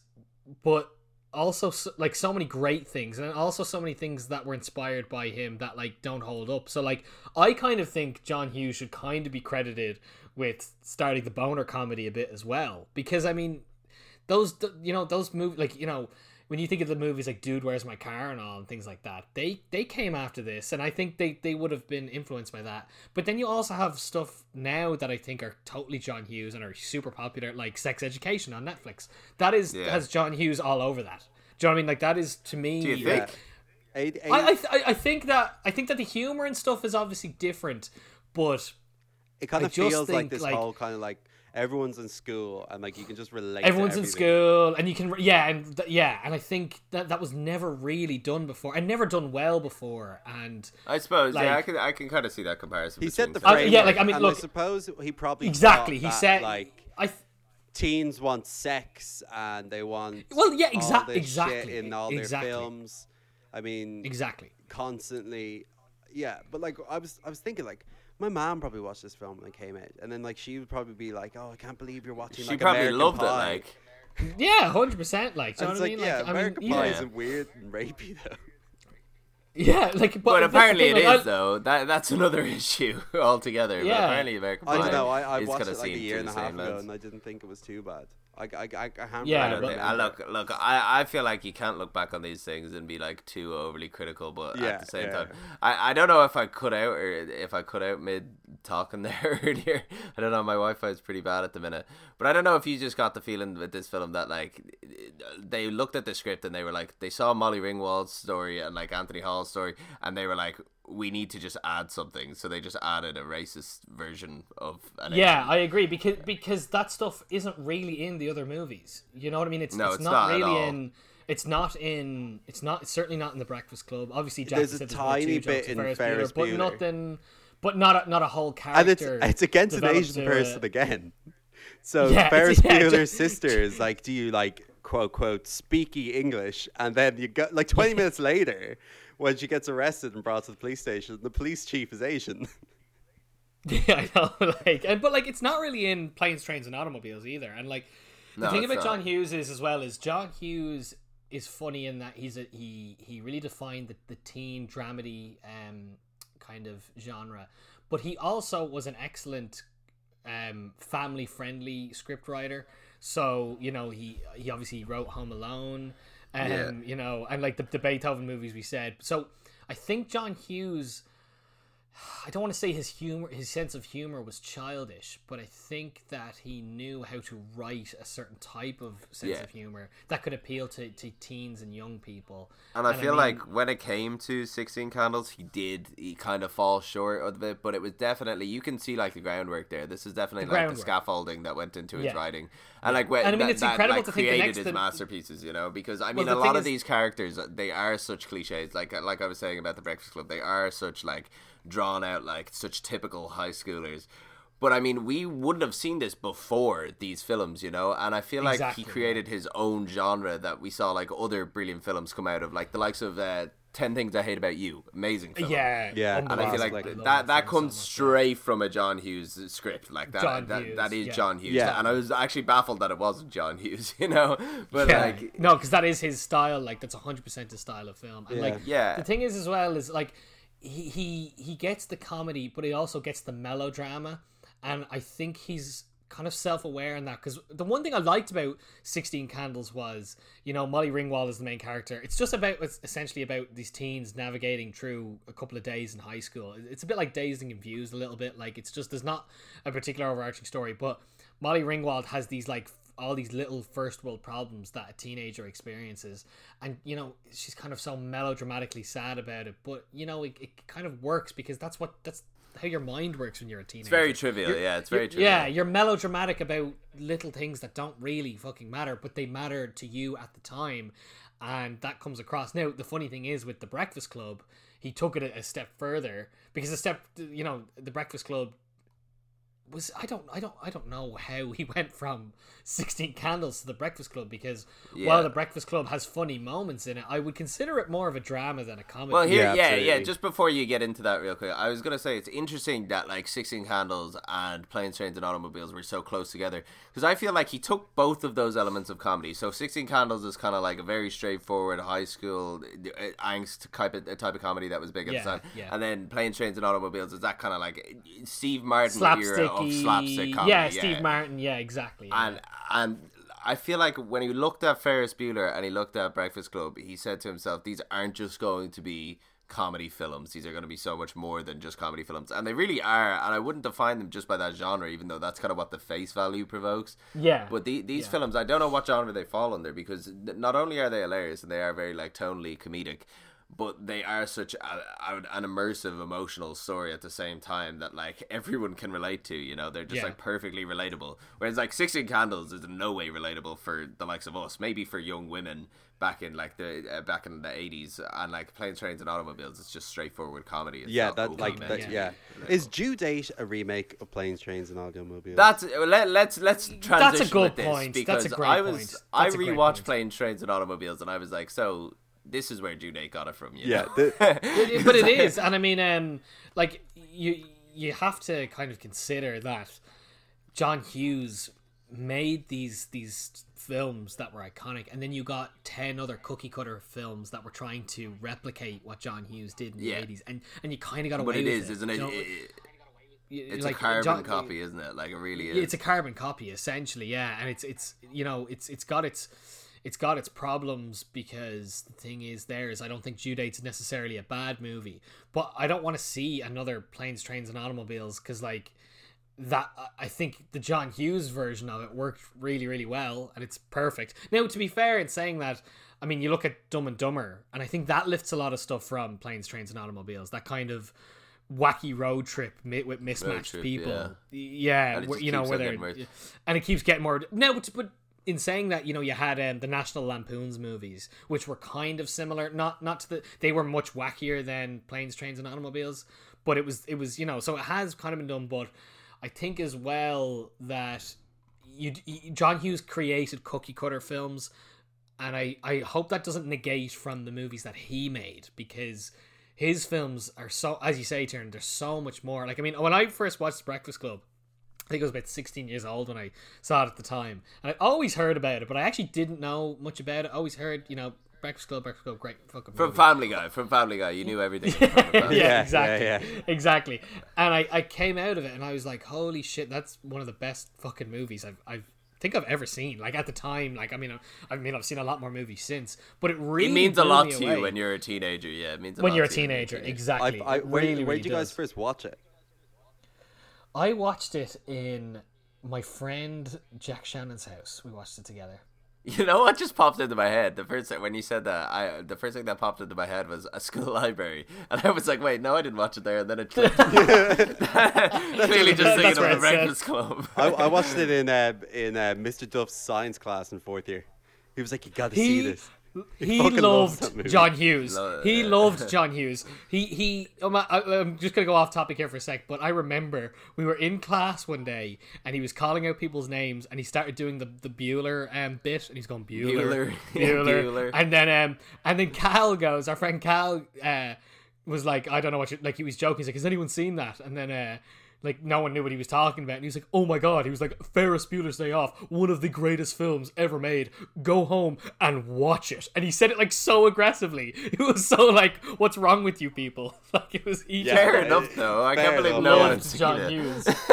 but also like so many great things, and also so many things that were inspired by him that like don't hold up. So like, I kind of think John Hughes should kind of be credited with starting the boner comedy a bit as well, because I mean, those you know those movies like you know when you think of the movies like dude where's my car and all and things like that they they came after this and i think they they would have been influenced by that. But then you also have stuff now that i think are totally john hughes and are super popular like sex education on netflix. That is Yeah. has john hughes all over that. Do you know what i mean? Like that is to me Do you uh, think? Eight, eight, I, I, th- I think that I think that the humor and stuff is obviously different, but it kind I of just feels like think, this like- whole kind of like everyone's in school and like you can just relate. Everyone's to in school, and you can yeah, and th- yeah, and I think that that was never really done before, and never done well before, and I suppose, yeah, I can I can kind of see that comparison. He said the between Uh, yeah, like, I mean, and look- suppose he probably exactly he that, said like I. Th- teens want sex and they want Well, yeah, all exact- shit exactly, in all their exactly. films. I mean, exactly. constantly, yeah. But like, I was I was thinking like. My mom probably watched this film when it came out, and then like she would probably be like, "Oh, I can't believe you're watching." She like, probably American loved Pie. it, like. Yeah, hundred percent. Like, do you know it's what I like, mean? yeah, Like, American I mean, Pie yeah. isn't weird and rapey though. Yeah, like, but, But apparently thing, it is like, I- though. That that's another issue altogether. But apparently American Pie I don't know. I, I watched it like a year and a half ago, and I didn't think it was too bad. I, I, I, I haven't Yeah, I don't but- think, I look, look. I, I feel like you can't look back on these things and be like too overly critical, but Yeah, at the same yeah. time, I, I don't know if I cut out or if I cut out mid talking there earlier. I don't know. My Wi-Fi is pretty bad at the minute, but I don't know if you just got the feeling with this film that like they looked at the script and they were like they saw Molly Ringwald's story and like Anthony Hall's story, and they were like, we need to just add something, so they just added a racist version of an Yeah, Asian I agree because because that stuff isn't really in the other movies. You know what I mean? It's No, it's, it's not, not really in. It's not in. It's not. It's certainly not in the Breakfast Club. Obviously, Jack There's a said there's tiny one bit in Ferris, Ferris Bueller, but Bueller. nothing. But not a, not a whole and it's character. it's against an Asian person a- again. So Yeah, Ferris yeah, Bueller's just- sister is like, "Do you like quote quote speaky English?" And then you go like 20 minutes later, when she gets arrested and brought to the police station, the police chief is Asian. Yeah, I know. Like, and but like, it's not really in planes, trains, and automobiles either. And like, the No, thing about not. John Hughes is as well is John Hughes is funny in that he's a he he really defined the, the teen dramedy um kind of genre, but he also was an excellent um family friendly script writer. So you know he he obviously wrote Home Alone, um Yeah. you know, and like the, the Beethoven movies we said. So I think John Hughes. I don't want to say his humor, his sense of humor was childish, but I think that he knew how to write a certain type of sense Yeah. of humor that could appeal to, to teens and young people. And I And I feel mean- like when it came to 16 Candles, he did he kind of fall short of it, but it was definitely you can see like the groundwork there. This is definitely The like groundwork. the scaffolding that went into his Yeah. writing, and like when And I mean, that, it's that, incredible like, to think the created next his that- masterpieces. You know, because I mean, the a lot of these characters they are such cliches. Like like I was saying about the Breakfast Club, they are such like drawn out like such typical high schoolers. But I mean, we wouldn't have seen this before these films, you know. And I feel like Exactly, he created his own genre that we saw like other brilliant films come out of, like the likes of uh, Ten Things I Hate About You, amazing film. Yeah, Yeah, And I feel unbelievable. like I love that that film so comes straight from a John Hughes script, like that. John that, Hughes, that is yeah. John Hughes, Yeah. and I was actually baffled that it wasn't John Hughes, you know. But Yeah. like, no, because that is his style. Like that's hundred percent his style of film. And Yeah. like, Yeah. the thing is as well is like he he he gets the comedy, but he also gets the melodrama, and I think he's kind of self-aware in that because the one thing I liked about 16 Candles was you know Molly Ringwald is the main character. It's just about it's essentially about these teens navigating through a couple of days in high school. It's a bit like Dazed and Confused a little bit. Like it's just there's not a particular overarching story but Molly Ringwald has these like all these little first world problems that a teenager experiences and you know she's kind of so melodramatically sad about it but you know it, it kind of works because that's what that's how your mind works when you're a teenager it's very trivial. Yeah, it's very trivial. yeah, you're melodramatic about little things that don't really fucking matter, but they mattered to you at the time, and that comes across. Now, the funny thing is with the Breakfast Club, he took it a a step further because the step, you know, the Breakfast Club was I don't I don't I don't know how he went from 16 candles to the breakfast club because Yeah. while the breakfast club has funny moments in it I would consider it more of a drama than a comedy Well, here, Yeah, yeah, yeah. Just before you get into that, real quick, I was gonna say it's interesting that like Sixteen Candles and Planes, Trains, and Automobiles were so close together because I feel like he took both of those elements of comedy. So Sixteen Candles is kind of like a very straightforward high school uh, angst type of type of comedy that was big at Yeah, the time, yeah. and then Planes, Trains, and Automobiles is that kind of like Steve Martin era of slapstick comedy. yeah Steve Martin yeah exactly yeah. And and I feel like when he looked at Ferris Bueller and he looked at Breakfast Club, he said to himself, "These aren't just going to be comedy films. These are going to be so much more than just comedy films." And they really are. And I wouldn't define them just by that genre, even though that's kind of what the face value provokes. yeah But the, these Yeah. films, I don't know what genre they fall under because not only are they hilarious and they are very like tonally comedic, but they are such a, a, an immersive emotional story at the same time that like everyone can relate to you know they're just Yeah. like perfectly relatable whereas like 16 candles is in no way relatable for the likes of us maybe for young women back in like the uh, back in the 80s and like planes trains and automobiles it's just straightforward comedy It's Yeah, not that like meant that. to Yeah, relatable. is Due Date a remake of Planes, Trains, and Automobiles? That's let, let's let's transition good with this point. because That's a great I was point. I That's a rewatched. Planes, Trains, and Automobiles, and I was like, so this is where Due Date got it from. You yeah. know? the- but it is, and I mean, um, like you you have to kind of consider that John Hughes made these these films that were iconic, and then you got ten other cookie cutter films that were trying to replicate what John Hughes did in Yeah. the eighties, and and you kind of got but away it with is, it. isn't it? you know? It- You- It's like, a carbon John- copy, isn't it? Like it really is. it's a carbon copy essentially yeah and it's it's you know it's it's got its it's got its problems because the thing is there is i don't think due date's necessarily a bad movie but i don't want to see another planes trains and automobiles because like that i think the john hughes version of it worked really really well and it's perfect. Now to be fair in saying that i mean you look at dumb and dumber and i think that lifts a lot of stuff from planes trains and automobiles that kind of wacky road trip with mismatched trip, people. yeah. yeah, And it where- just you know where they're and it keeps getting more no but, but in saying that you know you had um, the national lampoons movies which were kind of similar not not to the they were much wackier than planes trains and automobiles but it was it was you know so it has kind of been done but i think as well that you, you john hughes created cookie cutter films and I, I hope that doesn't negate from the movies that he made because his films are so as you say Tiernan, they're so much more. Like I mean when I first watched Breakfast Club I think I was about 16 years old when I saw it at the time and I always heard about it but I actually didn't know much about it I always heard you know Breakfast Club Breakfast Club great fucking from movie. Family Guy. From Family Guy, you knew everything. from yeah, Yeah, exactly. yeah, Exactly. And I, I came out of it and I was like, holy shit, that's one of the best fucking movies I've, I've think I've ever seen. Like at the time, like I mean, I mean, I've seen a lot more movies since, but it really It means a lot me to away. you when you're a teenager. Yeah, it means a when lot you're a to you when teenager. Exactly. I, I, where, really, where really did you guys does. first watch it? I watched it in my friend Jack Shannon's house. We watched it together. You know what just popped into my head? The first thing when you said that, I the first thing that popped into my head was a school library, and I was like, "Wait, no, I didn't watch it there." And then it clearly just thinking That's of where the it Breakfast Club. I, I watched it in uh, in uh, Mr. Duff's science class in fourth year. He was like, "You got to see this." He fucking loved. John Hughes. Lo- he loved John Hughes. He he. Um, I, I'm just gonna go off topic here for a sec, but I remember we were in class one day and he was calling out people's names and he started doing the the Bueller um bit and he's going Bueller, Bueller. Bueller, Bueller. and then um and then Cal goes, our friend Cal uh was like, I don't know what you like. He was joking. He's like, has anyone seen that? And then uh. Like no one knew what he was talking about, and he was like, "Oh my god!" He was like, "Ferris Bueller's Day Off, one of the greatest films ever made. Go home and watch it." And he said it like so aggressively. It was so like, "What's wrong with you people?" Like it was each Yeah. Fair enough, though. I fair can't believe enough. no one seen John it. Hughes.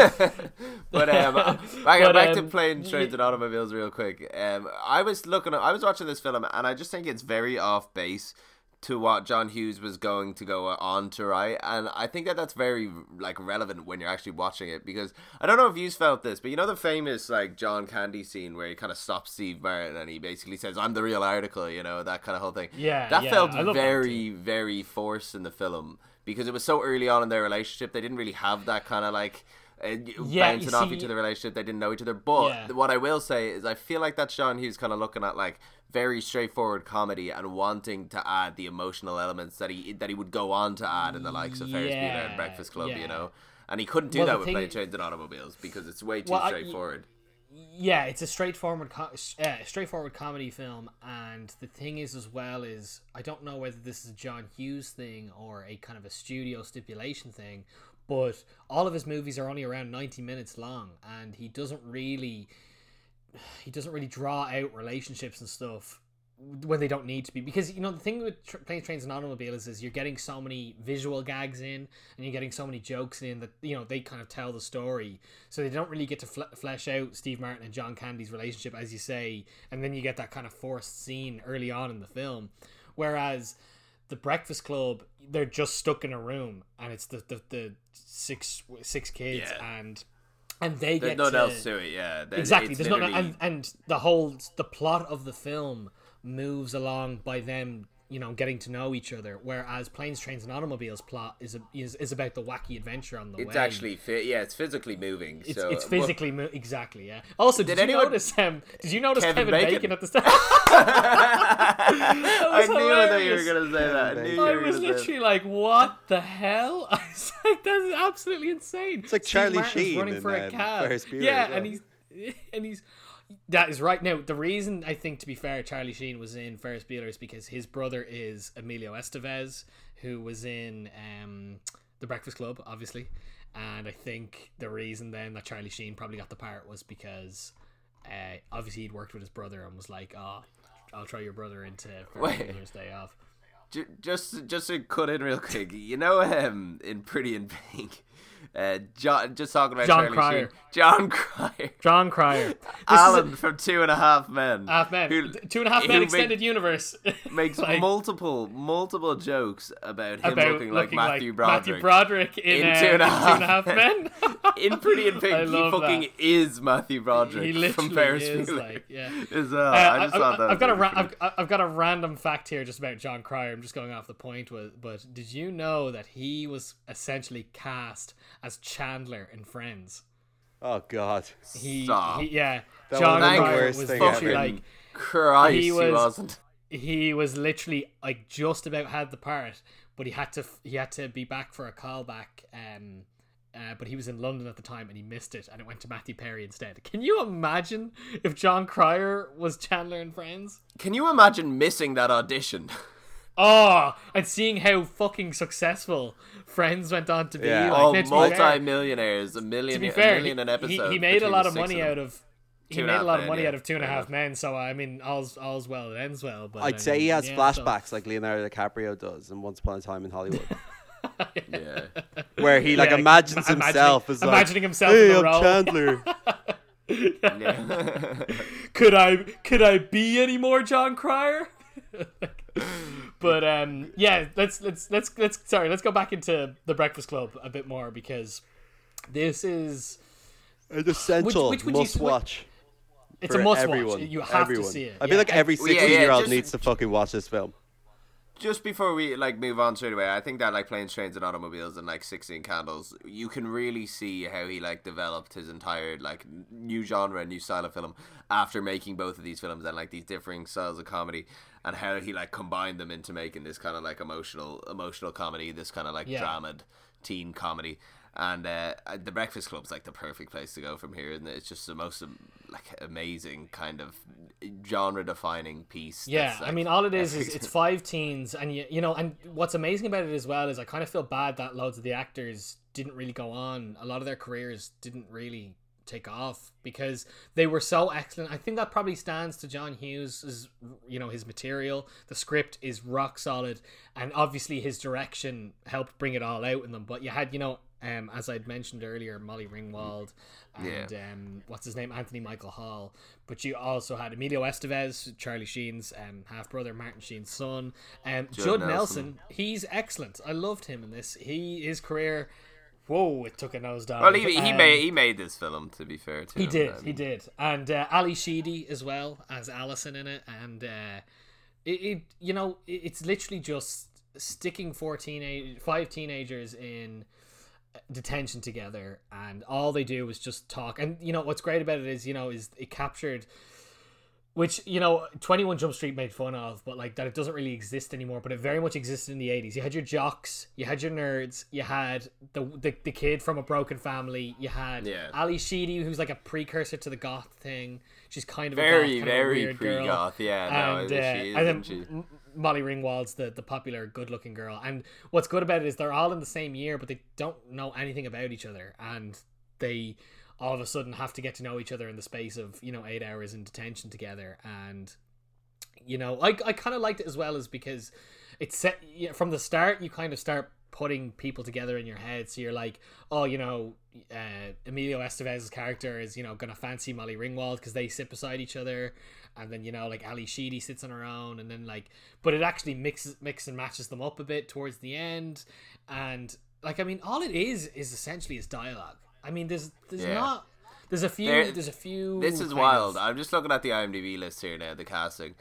but um, back, But, back to um, planes, trains, y- and automobiles, real quick. Um, I was looking, I was watching this film, and I just think it's very off base to what John Hughes was going to go on to write, and I think that that's very like relevant when you're actually watching it because I don't know if you felt this, but you know the famous like John Candy scene where he kind of stops Steve Martin and he basically says, "I'm the real article," you know that kind of whole thing. Yeah, that yeah, felt love that very, very forced in the film because it was so early on in their relationship. They didn't really have that kind of like. Uh, Yeah, bouncing off see- each other relationship they didn't know each other but Yeah. what i will say is i feel like that's john hughes kind of looking at like very straightforward comedy and wanting to add the emotional elements that he that he would go on to add in the likes of ferris bueller and breakfast club yeah. you know and he couldn't do Well, that with plane trains and automobiles because it's way too Well, I- straightforward yeah, it's a straightforward, uh, straightforward comedy film, and the thing is, as well, is I don't know whether this is a John Hughes thing or a kind of a studio stipulation thing, but all of his movies are only around ninety minutes long, and he doesn't really, he doesn't really draw out relationships and stuff when they don't need to be. Because you know the thing with tr- planes trains and automobiles is you're getting so many visual gags in and you're getting so many jokes in that you know they kind of tell the story. So they don't really get to fle- flesh out steve martin and john candy's relationship as you say and then you get that kind of forced scene early on in the film. Whereas the breakfast club they're just stuck in a room and it's the the, the six six kids Yeah. and and they there's get nothing to, else to it yeah There- exactly there's not and, and the whole the plot of the film moves along by them you know getting to know each other. Whereas Planes, Trains, and Automobiles plot is a, is is about the wacky adventure on the It's way. actually fi- yeah, it's physically moving. It's, so it's well, physically mo- exactly yeah. Also, did, Did you anyone- notice um, Did you notice Kevin Kevin, Bacon? Bacon? at the start? I was knew that you were gonna say that. I knew you I was gonna say literally like, "What the hell?" I was like, "That's absolutely insane." It's like Charlie Sheen in, um, Ferris Bueller Yeah, as and he's and he's that is right. Now, the reason I think, to be fair, Charlie Sheen was in Ferris Bueller is because his brother is Emilio Estevez, who was in um, The Breakfast Club, obviously. And I think the reason then that Charlie Sheen probably got the part was because uh, obviously he'd worked with his brother and was like, "Oh, I'll throw your brother into Ferris Wait. Bueller's Day Off." Just just to cut in real quick, you know, um, in Pretty in Pink, uh, John, just talking about John Charlie Cryer. Sheen, John Cryer, John Cryer, this Alan is from Two and a Half Men, half men, who- two and a half men make- extended universe makes Like- multiple multiple jokes about him about looking like Matthew Broderick. Matthew Broderick in, in uh, Two and in Two and a Half Men. in Pretty in I Pink, he fucking that. is Matthew Broderick he from literally Ferris is Bueller. like, yeah. As. Uh, I just I, thought that. have got a ra- I've, I've got a random fact here just about John Cryer. I'm just going off the point with, but did you know that he was essentially cast as Chandler in Friends? Oh God. He, Stop. he yeah, That John was the Cryer worst was thing literally ever. like Christ, he he, was- wasn't. he was literally like just about had the part, but he had to he had to be back for a callback. Um, uh, but he was in London at the time and he missed it, and it went to Matthew Perry instead. Can you imagine if John Cryer was Chandler and Friends? Can you imagine missing that audition? Oh, and seeing how fucking successful Friends went on to be. Yeah. Like, oh, now, to multi-millionaires, a million, To be a fair, million an episode. he made a lot of money out of. He made a a lot of Men, money yeah. out of Two and a Fair Half enough. Men, so I mean, all's all's well that ends well. But I I'd say he has yeah, so- flashbacks like Leonardo DiCaprio does in Once Upon a Time in Hollywood, Yeah. where he like Yeah, imagines ima- himself as like, imagining himself "Hey, in the I'm role." Chandler." yeah. could I could I be any more John Cryer? but um, yeah, let's let's let's let's sorry, let's go back into the Breakfast Club a bit more because this is An essential which would you- must which- watch. it's for a must everyone. watch. You have everyone. to see it. I feel Yeah. like every Well, yeah, yeah, sixteen-year-old just- needs to fucking watch this film. Just before we like move on straight away, I think that like planes, trains, and automobiles and like Sixteen Candles, you can really see how he like developed his entire like new genre, new style of film after making both of these films and like these differing styles of comedy, and how he like combined them into making this kind of like emotional, emotional comedy, this kind of like Yeah. drama teen comedy. And uh, the Breakfast Club's like the perfect place to go from here, and it? It's just the most um, like amazing kind of genre-defining piece. Yeah, that's, I mean, all it is is it's five teens, and you, you know, and what's amazing about it as well is I kind of feel bad that loads of the actors didn't really go on. A lot of their careers didn't really take off because they were so excellent. I think that probably stands to John Hughes' you know his material. The script is rock solid, and obviously his direction helped bring it all out in them. But you had you know. Um, as I'd mentioned earlier, Molly Ringwald and um, what's his name, Anthony Michael Hall. But you also had Emilio Estevez, Charlie Sheen's um, half brother, Martin Sheen's son. Um, Judd, Nelson. Nelson. he's excellent. I loved him in this. He his career, whoa, it took a nosedive. Well, he, he Um, made he made this film. To be fair, to he him. did, Um, he did, and uh, Ally Sheedy as well as Allison in it, and uh, it, it, you know, it, it's literally just sticking four teenage, five teenagers in detention together, and all they do is just talk. And you know what's great about it is, you know, is it captured. Which you know, Twenty One Jump Street made fun of, but like that it doesn't really exist anymore. But it very much existed in the eighties. You had your jocks, you had your nerds, you had the the, the kid from a broken family, you had Yeah. Ally Sheedy, who's like a precursor to the goth thing. She's kind of a Very, goth, kind of very weird girl. pre-goth. Yeah, no, and, she uh, is, and then she? Molly Ringwald's the, the popular, good looking girl. And what's good about it is they're all in the same year, but they don't know anything about each other, and they all of a sudden have to get to know each other in the space of you know eight hours in detention together. And you know, I I kind of liked it as well, is because it's set yeah, from the start. You kind of start putting people together in your head, so you're like, oh, you know, uh, Emilio Estevez's character is you know gonna fancy Molly Ringwald because they sit beside each other, and then you know like Ally Sheedy sits on her own, and then like, but it actually mixes mix and matches them up a bit towards the end, and like I mean, all it is is essentially is dialogue. I mean, there's there's Yeah. not. There's a few. There- there's a few. This is wild. of- I'm just looking at the IMDb list here now, the casting,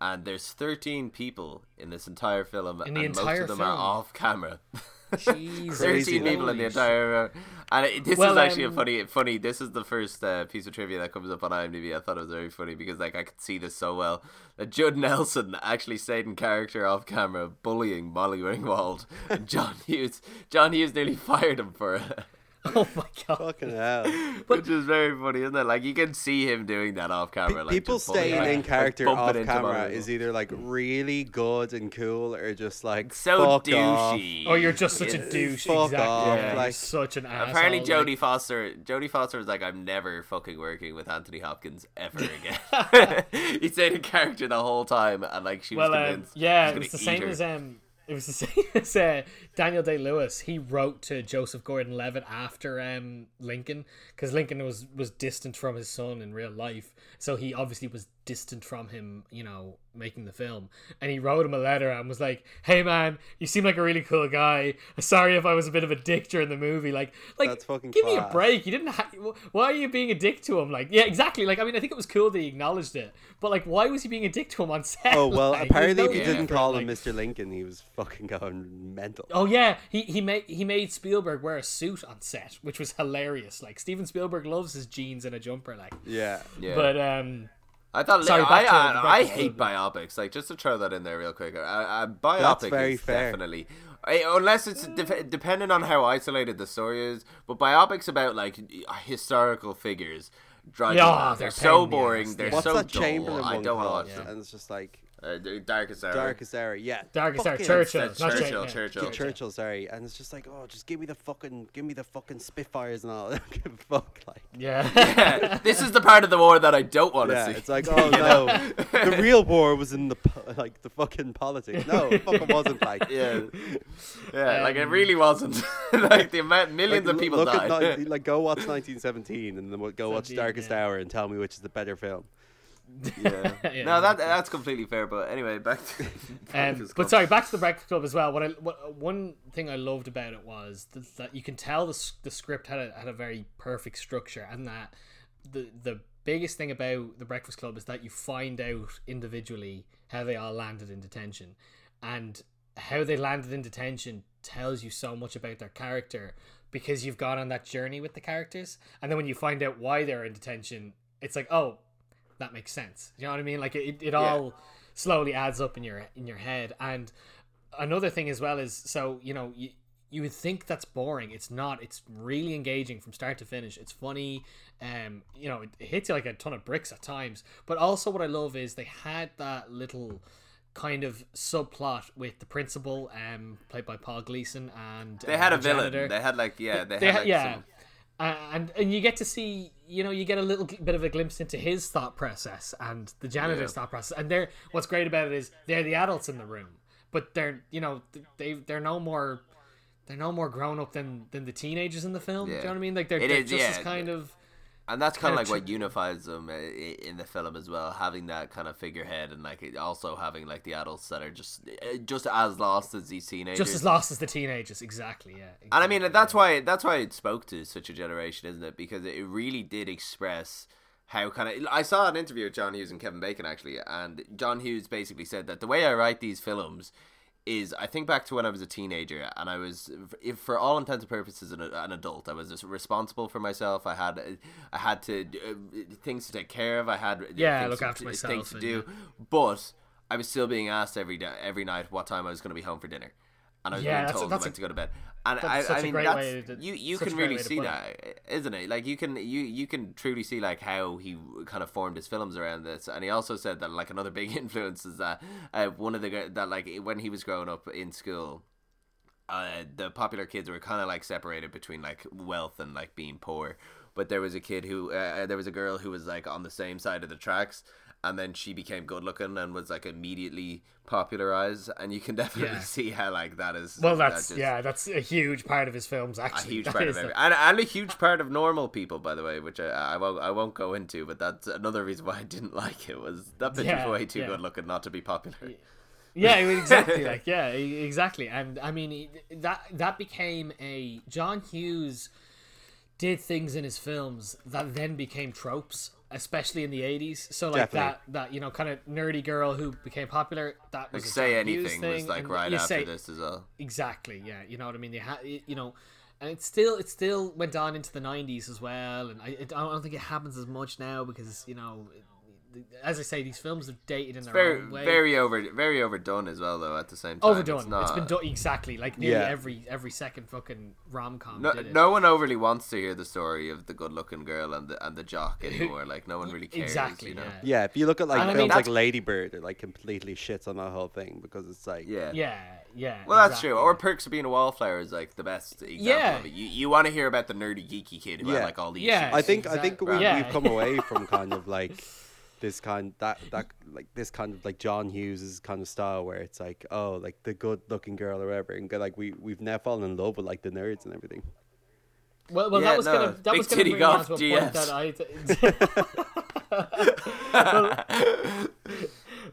and there's 13 people in this entire film, In the and most of them film? are off camera. Jesus. 13 people in the Holy entire and it, this Well, is actually um, a funny funny this is the first uh, piece of trivia that comes up on IMDb I thought it was very funny because like I could see this so well that Judd Nelson actually stayed in character off camera bullying Molly Ringwald and John Hughes John Hughes nearly fired him for it Oh my god. Fucking hell. which is very funny isn't it like you can see him doing that off camera like People just bullying, staying like, in character bumping off camera is either like really good and cool or just like so fuck off. douchey Oh, you're just such a It's- douche. fuck exactly. off, Yeah, you're like- such an asshole. Apparently, like- Jodie Foster. Jodie Foster was like, "I'm never fucking working with Anthony Hopkins ever again." he stayed in character the whole time, and like she was Well, um, convinced. yeah, he it was was the same her. as um, it was the same as uh, Daniel Day Lewis. He wrote to Joseph Gordon-Levitt after um Lincoln because Lincoln was was distant from his son in real life, so he obviously was distant from him, you know, making the film. And he wrote him a letter and was like, "Hey man, you seem like a really cool guy. Sorry if I was a bit of a dick during the movie. Like, like, That's fucking give me a break. You didn't. Ha- why are you being a dick to him? Like, yeah, exactly. Like, I mean, I think it was cool that he acknowledged it, but like, why was he being a dick to him on set? Oh well, Like, apparently there's if you didn't for it, call like- him Mr. Lincoln, he was fucking going mental. Oh yeah, he he made he made Spielberg wear a suit on set, which was hilarious. Like Steven Spielberg loves his jeans and a jumper, like. Yeah. Yeah. But um, I thought. Sorry, I, I, I hate biopics. Like just to throw that in there real quick. I, I, biopic very is fair. definitely. I, unless it's def- depending on how isolated the story is, but biopics about like historical figures drive Yeah, me mad. they're They're so in the boring. ass, They're. What's so that dull. Chamberlain I don't want to watch them. And it's just like Uh, Darkest Hour. Darkest Hour. Yeah. Darkest Hour, Churchill, That's not Churchill, Churchill. Churchill. Churchill. Churchill, sorry, and it's just like, oh, just give me the fucking, give me the fucking Spitfires and all. I don't give a fuck, like. Yeah. Yeah, this is the part of the war that I don't want to Yeah, see. it's like, oh no, the real war was in the like the fucking politics. No, it fucking wasn't like. yeah, yeah, like it Um, really wasn't. like the amount, Like, millions of people look died. At, like, go watch 1917 and then we'll go watch Darkest yeah. Hour and tell me which is the better film. Yeah. Yeah, no, that that's completely fair. But anyway, back to. Um, but sorry, back to the Breakfast Club as well. What I what, one thing I loved about it was that, that you can tell the the script had a had a very perfect structure, and that the the biggest thing about the Breakfast Club is that you find out individually how they all landed in detention, and how they landed in detention tells you so much about their character because you've gone on that journey with the characters, and then when you find out why they're in detention, it's like oh, that makes sense. You know what I mean? Like it, it all slowly adds up in your in your head. And another thing as well is so you know you you would think that's boring. It's not. It's really engaging from start to finish. It's funny. Um, you know, it, it hits you like a ton of bricks at times. But also, what I love is they had that little kind of subplot with the principal, um, played by Paul Gleason, and They uh, had a the villain. They had like yeah. They, They had ha- like yeah. some- Uh, and and you get to see you know you get a little bit of a glimpse into his thought process and the janitor's Yeah. thought process. And they're what's great about it is they're the adults in the room but they're you know they they're no more they're no more grown up than than the teenagers in the film. Do you know what I mean? Like they're, It they're is, just as kind of And that's kind of like what unifies them uh, in the film as well, having that kind of figurehead and like also having like the adults that are just uh, just as lost as these teenagers. just as lost as the teenagers exactly yeah And I mean that's why that's why it spoke to such a generation, isn't it? Because it really did express how kind of I saw an interview with John Hughes and Kevin Bacon actually, and John Hughes basically said that the way I write these films is I think back to when I was a teenager and I was if for all intents and purposes an, an adult I was just responsible for myself. I had I had to uh, things to take care of. I had Yeah, things look to- after things to do. but I was still being asked every day every night what time I was going to be home for dinner and I was Yeah, being that's told that's a- to go to bed. And that's I, such I a mean great that's way to- you you can really see that isn't it? Like you can you you can truly see like how he kind of formed his films around this. And he also said that like another big influence is that uh, one of the that like when he was growing up in school uh, the popular kids were kind of like separated between like wealth and like being poor. But there was a kid who uh, there was a girl who was like on the same side of the tracks and then she became good looking and was like immediately popularized and you can definitely Yeah. see how like that is well that that's just- yeah that's a huge part of his films actually a huge That part of every, and, and a huge part of normal people, by the way, which I, I won't I won't go into, but that's another reason why I didn't like it was that bitch Yeah, was way too yeah. good looking not to be popular. Yeah, exactly. like yeah, exactly. And I mean that that became a John Hughes did things in his films that then became tropes. Especially in the eighties. So like Definitely. that that you know kind of nerdy girl who became popular. That was Like a say John Hughes anything was like and right after say- this as well. Exactly. Yeah. You know what I mean. They had you know. And it still it still went on into the '90s as well, and I, I don't think it happens as much now because you know, as I say, these films have dated in their Very own way. very over very overdone as well though at the same time. overdone. It's, not, it's been done exactly like nearly Yeah. every every second fucking rom com. No, no one overly wants to hear the story of the good-looking girl and the and the jock anymore. Like no one really cares. exactly. you know? Yeah. Yeah, if you look at like And I mean, like Lady Bird, it like completely shits on that whole thing because it's like Yeah. Yeah. Yeah. Well, that's true. Or Perks of Being a Wallflower is like the best example Yeah. of it. You, you want to hear about the nerdy, geeky kid who had Yeah. like all these. Yeah. I think I think we, Yeah. we've come away from kind of like this kind that that like this kind of like John Hughes's kind of style where it's like oh like the good looking girl or whatever and like we we've now fallen in love with like the nerds and everything. Well, well, Yeah, that was no, gonna that big was gonna bring me on to a point GFs. that I.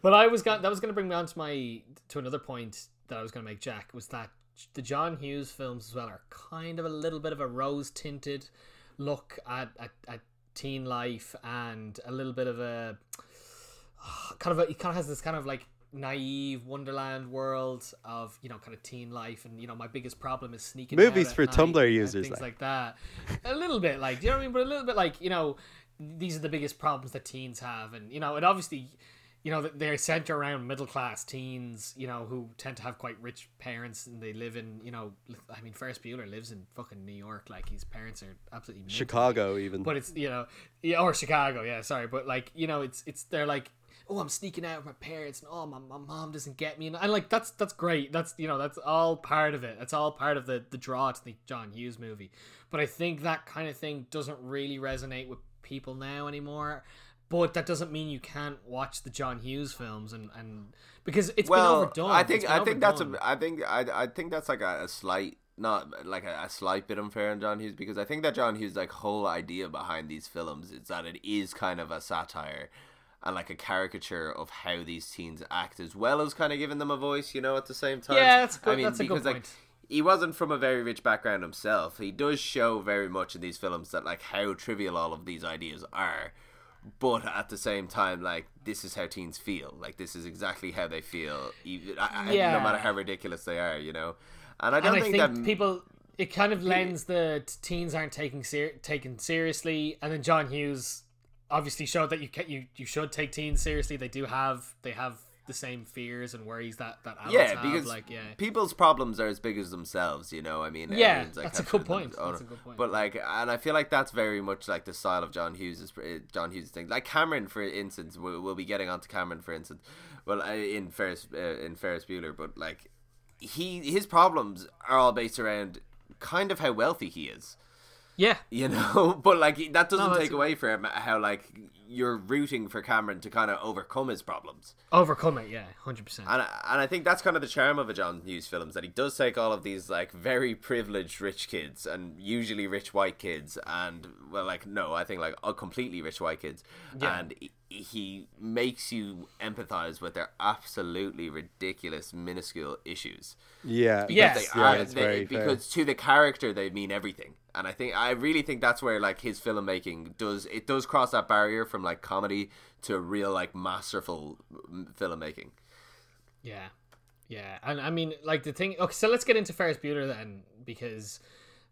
But I was got that was going to bring me on to my to another point that I was going to make. Jack was that the John Hughes films as well are kind of a little bit of a rose tinted look at, at at teen life and a little bit of a ah, kind of a, he kind of has this kind of like naive wonderland world of you know kind of teen life and you know my biggest problem is sneaking Movies for Tumblr users, things like. like that a little bit like do you know what I mean but a little bit like you know these are the biggest problems that teens have and you know it obviously you know they're centered around middle class teens you know who tend to have quite rich parents and they live in you know I mean Ferris Bueller lives in fucking New York like his parents are absolutely mental. Chicago even. but it's you know yeah or Chicago yeah sorry but like you know it's it's they're like oh I'm sneaking out with my parents and oh my, my mom doesn't get me and, and like that's that's great that's you know that's all part of it that's all part of the the draw to the John Hughes movie but I think that kind of thing doesn't really resonate with people now anymore but that doesn't mean you can't watch the John Hughes films and and because it's well, been overdone I think I think that's a I think I, I think that's like a, a slight not like a, a slight bit unfair on John Hughes because I think that John Hughes like whole idea behind these films is that it is kind of a satire and like a caricature of how these teens act as well as kind of giving them a voice, you know, at the same time. Yeah, that's good- I mean, that's because like he wasn't from a very rich background himself. He does show very much in these films that like how trivial all of these ideas are. But at the same time, like this is how teens feel. Like this is exactly how they feel, even I, I- no matter how ridiculous they are, you know. And I don't I think, think, that people it kind of lends the teens aren't taking ser- taken seriously, and then John Hughes obviously showed that you can you you should take teens seriously. They do have they have the same fears and worries that that adults yeah, have. because like yeah. people's problems are as big as themselves, you know. I mean, Yeah, like, that's a good point. That's a good point. But like, and I feel like that's very much like the style of John Hughes' John Hughes thing. Like Cameron, for instance, we'll, we'll be getting onto Cameron, for instance. Well, in Ferris uh, in Ferris Bueller, but like he his problems are all based around kind of how wealthy he is. Yeah, you know but like that doesn't that's take away from how like you're rooting for cameron to kind of overcome his problems overcome it. Yeah, hundred percent. and, and i think that's kind of the charm of a john hughes film is that he does take all of these like very privileged rich kids and usually rich white kids and well like no i think like uh, completely rich white kids Yeah. and he, he makes you empathize with their absolutely ridiculous minuscule issues yeah, Yes. that's, they yeah, are that's they- very fair. because to the character they mean everything and i think i really think that's where like his filmmaking does it does cross that barrier from like comedy to real like masterful mm, filmmaking Yeah, yeah, and I mean, like the thing. Okay, so let's get into Ferris Bueller then, because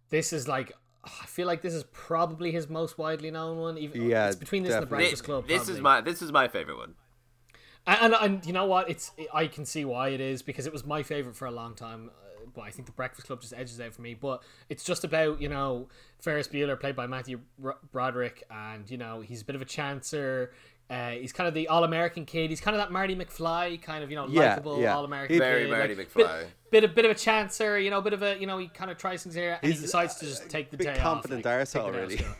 this is like, I feel like this is probably his most widely known one. Even Yeah, it's between this and the definitely. Breakfast Club. this is my this is my favorite one And, and and you know what? It's I can see why it is because it was my favorite for a long time. But I think the Breakfast Club just edges out for me. But it's just about you know Ferris Bueller played by Matthew Broderick, and you know he's a bit of a chancer. Uh, he's kind of the all-American kid. He's kind of that Marty McFly kind of you know Yeah, likable yeah. all-American He- Very kid. Marty like, McFly. Bit, bit of bit of a chancer, you know, bit of a you know he kind of tries things here, and he decides to uh, just take the big day confident off. like, arsehole, take the day off really. school.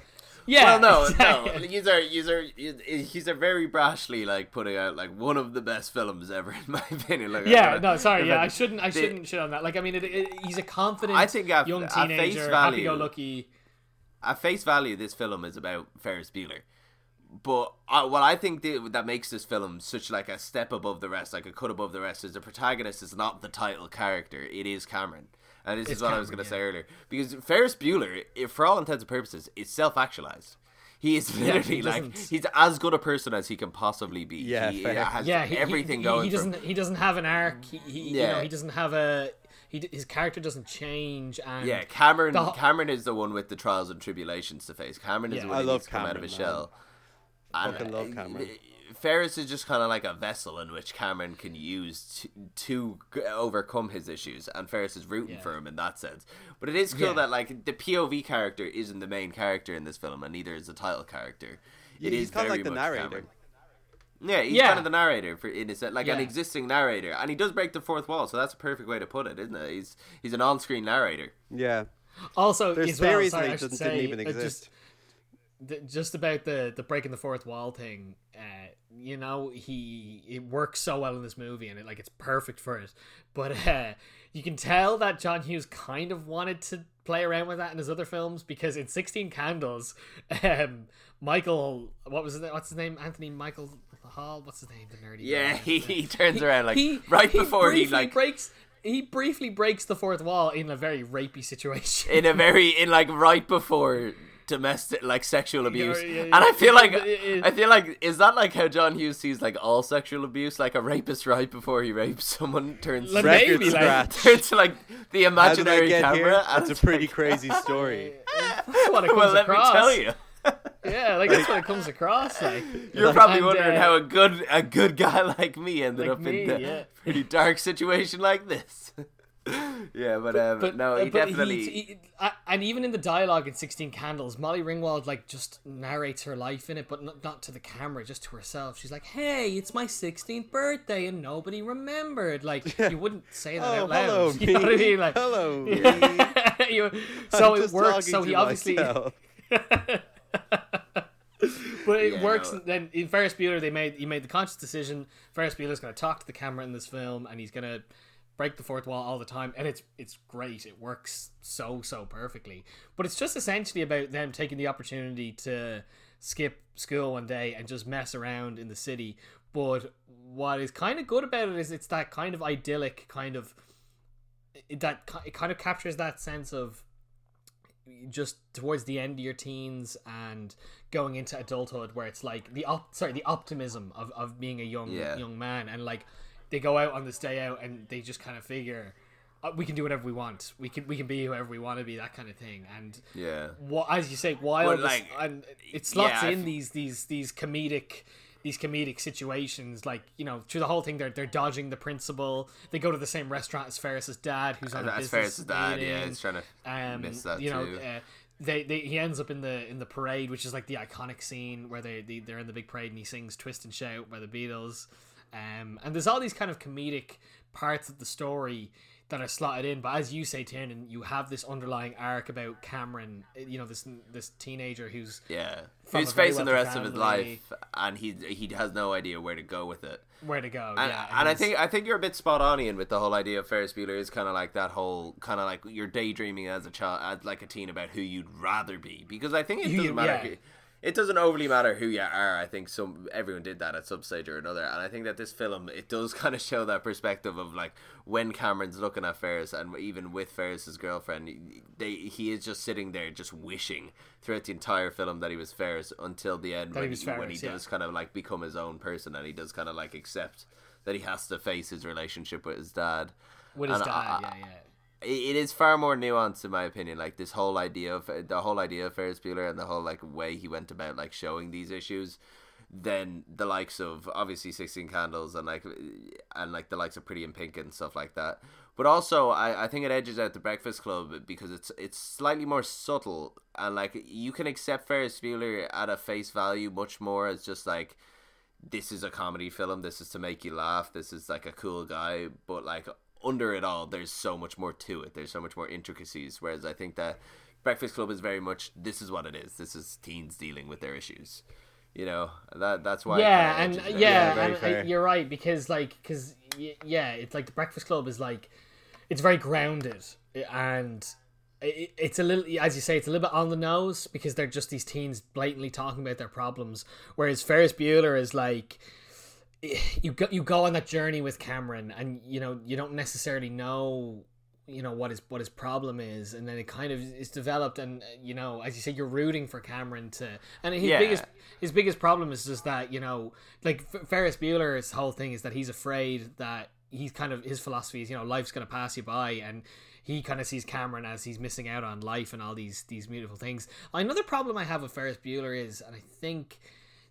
Yeah. well no exactly. no these are these are he's a very brashly like putting out like one of the best films ever in my opinion like, Yeah, I- no, sorry. Yeah, I shouldn't. I shouldn't shit on that. Like, I mean, it, it, he's a confident, I think at- young teenager, value- happy-go-lucky. at face value, this film is about Ferris Bueller. But uh, what I think th- that makes this film such like a step above the rest, like a cut above the rest, is the protagonist is not the title character; it is Cameron. And this It's is what I was going to yeah. say earlier, because Ferris Bueller, for all intents and purposes, is self-actualized. He is literally he like he's as good a person as he can possibly be. Yeah, he fair. has yeah, he, everything he, going. He, doesn't. him. He doesn't have an arc. He, he you Yeah. know, he doesn't have a. He, his character doesn't change, and Yeah, Cameron. the- Cameron is the one with the trials and tribulations to face. Cameron is Yeah. the one I love to come out of Cameron, his man. shell. And, Fucking love uh, Cameron. Ferris is just kind of like a vessel in which Cameron can use to, to overcome his issues, and Ferris is rooting Yeah. for him in that sense. But it is cool Yeah. that like the POV character isn't the main character in this film, and neither is the title character. Yeah, It he's is kinda like the narrator. Cameron. Yeah, he's Yeah. kind of the narrator for in a sense, like an existing narrator, and he does break the fourth wall, so that's a perfect way to put it, isn't it? He's he's an on-screen narrator. Yeah. also There's as well, theories sorry, that I it should doesn't, didn't even exist. Just, just about the the breaking the fourth wall thing. Uh, you know, he it works so well in this movie, and it like it's perfect for it. But uh, you can tell that John Hughes kind of wanted to play around with that in his other films because in Sixteen Candles, um, Michael, what was his name? What's his name? Anthony Michael Hall. What's his name? The nerdy. Yeah, guy? he, he turns around like he right before he like breaks. He briefly breaks the fourth wall in a very rapey situation. in a very in like right before domestic like sexual abuse yeah, and i feel like It- it- i feel like is that like how john hughes sees like all sexual abuse like a rapist right before he rapes someone turns Like, Record maybe, like- scratch. turns like the How did I imaginary camera here? That's a pretty like, crazy story. That's what it comes well let across. me tell you Yeah, like that's what it comes across like. you're probably And, wondering uh, how a good a good guy like me ended Like up me, in the yeah. pretty dark situation like this yeah but, um But no uh, he but definitely he- uh, and even in the dialogue in Sixteen Candles, Molly Ringwald like just narrates her life in it, but not, not to the camera, just to herself. She's like, "Hey, it's my sixteenth birthday, and nobody remembered." Like you wouldn't say that Oh, out loud. hello, you know what I mean? Like, Hello, me. You- so I'm it works. So he obviously. But it Yeah, works. no. Then in Ferris Bueller, they made he made the conscious decision. Ferris Bueller's going to talk to the camera in this film, and he's going to break the fourth wall all the time, and it's it's great. It works so so perfectly. But it's just essentially about them taking the opportunity to skip school one day and just mess around in the city. But what is kind of good about it is it's that kind of idyllic kind of that it kind of captures that sense of just towards the end of your teens and going into adulthood where it's like the op- sorry the optimism of, of being a young Yeah. young man and like they go out on this day out and they just kind of figure uh, we can do whatever we want. We can we can be whoever we want to be that kind of thing. And yeah. what as you say this- like, and it slots yeah, in these these these comedic these comedic situations like you know through the whole thing they're they're dodging the principal. They go to the same restaurant as Ferris's dad who's on as Ferris's dad yeah he's trying to Um, Missed that you know, too. uh, they, they he ends up in the in the parade, which is like the iconic scene where they, they they're in the big parade and he sings "Twist and Shout" by the Beatles. Um, and there's all these kind of comedic parts of the story that are slotted in. But as you say, Tiernan, you have this underlying arc about Cameron. uh, You know, this this teenager who's Yeah, who's facing the rest of his life, and he he has no idea where to go with it. where to go. And, yeah, and I think I think you're a bit spot on, Ian, with the whole idea of Ferris Bueller is kind of like that whole kind of like you're daydreaming as a child, as like a teen about who you'd rather be. Because I think it doesn't you- matter. yeah. It doesn't overly matter who you are. I think some everyone did that at some stage or another, and I think that this film it does kind of show that perspective of like when Cameron's looking at Ferris, and even with Ferris's girlfriend, they he is just sitting there just wishing throughout the entire film that he was Ferris until the end he when he, when he yeah. does kind of like become his own person and he does kind of like accept that he has to face his relationship with his dad. with his and dad. I- yeah, yeah. It is far more nuanced in my opinion. Like this whole idea of the whole idea of Ferris Bueller and the whole like way he went about like showing these issues than the likes of obviously Sixteen Candles and like and like the likes of Pretty in Pink and stuff like that. But also, I, I think it edges out the Breakfast Club because it's it's slightly more subtle and like you can accept Ferris Bueller at a face value much more as just like this is a comedy film. This is to make you laugh. This is like a cool guy, but like under it all, there's so much more to it. There's so much more intricacies. Whereas I think that Breakfast Club is very much this is what it is. This is teens dealing with their issues. You know that that's why. yeah, and edges out. yeah, and uh, fair. you're right because like because yeah, it's like the Breakfast Club is like it's very grounded and it, it's a little as you say it's a little bit on the nose because they're just these teens blatantly talking about their problems, whereas Ferris Bueller is like you go you go on that journey with Cameron and you know you don't necessarily know you know what his what his problem is and then it kind of is developed and uh, you know as you say you're rooting for Cameron to and his Yeah. biggest his biggest problem is just that you know like Ferris Bueller's whole thing is that he's afraid that he's kind of his philosophy is you know life's going to pass you by and he kind of sees Cameron as he's missing out on life and all these these beautiful things another problem I have with Ferris Bueller is and I think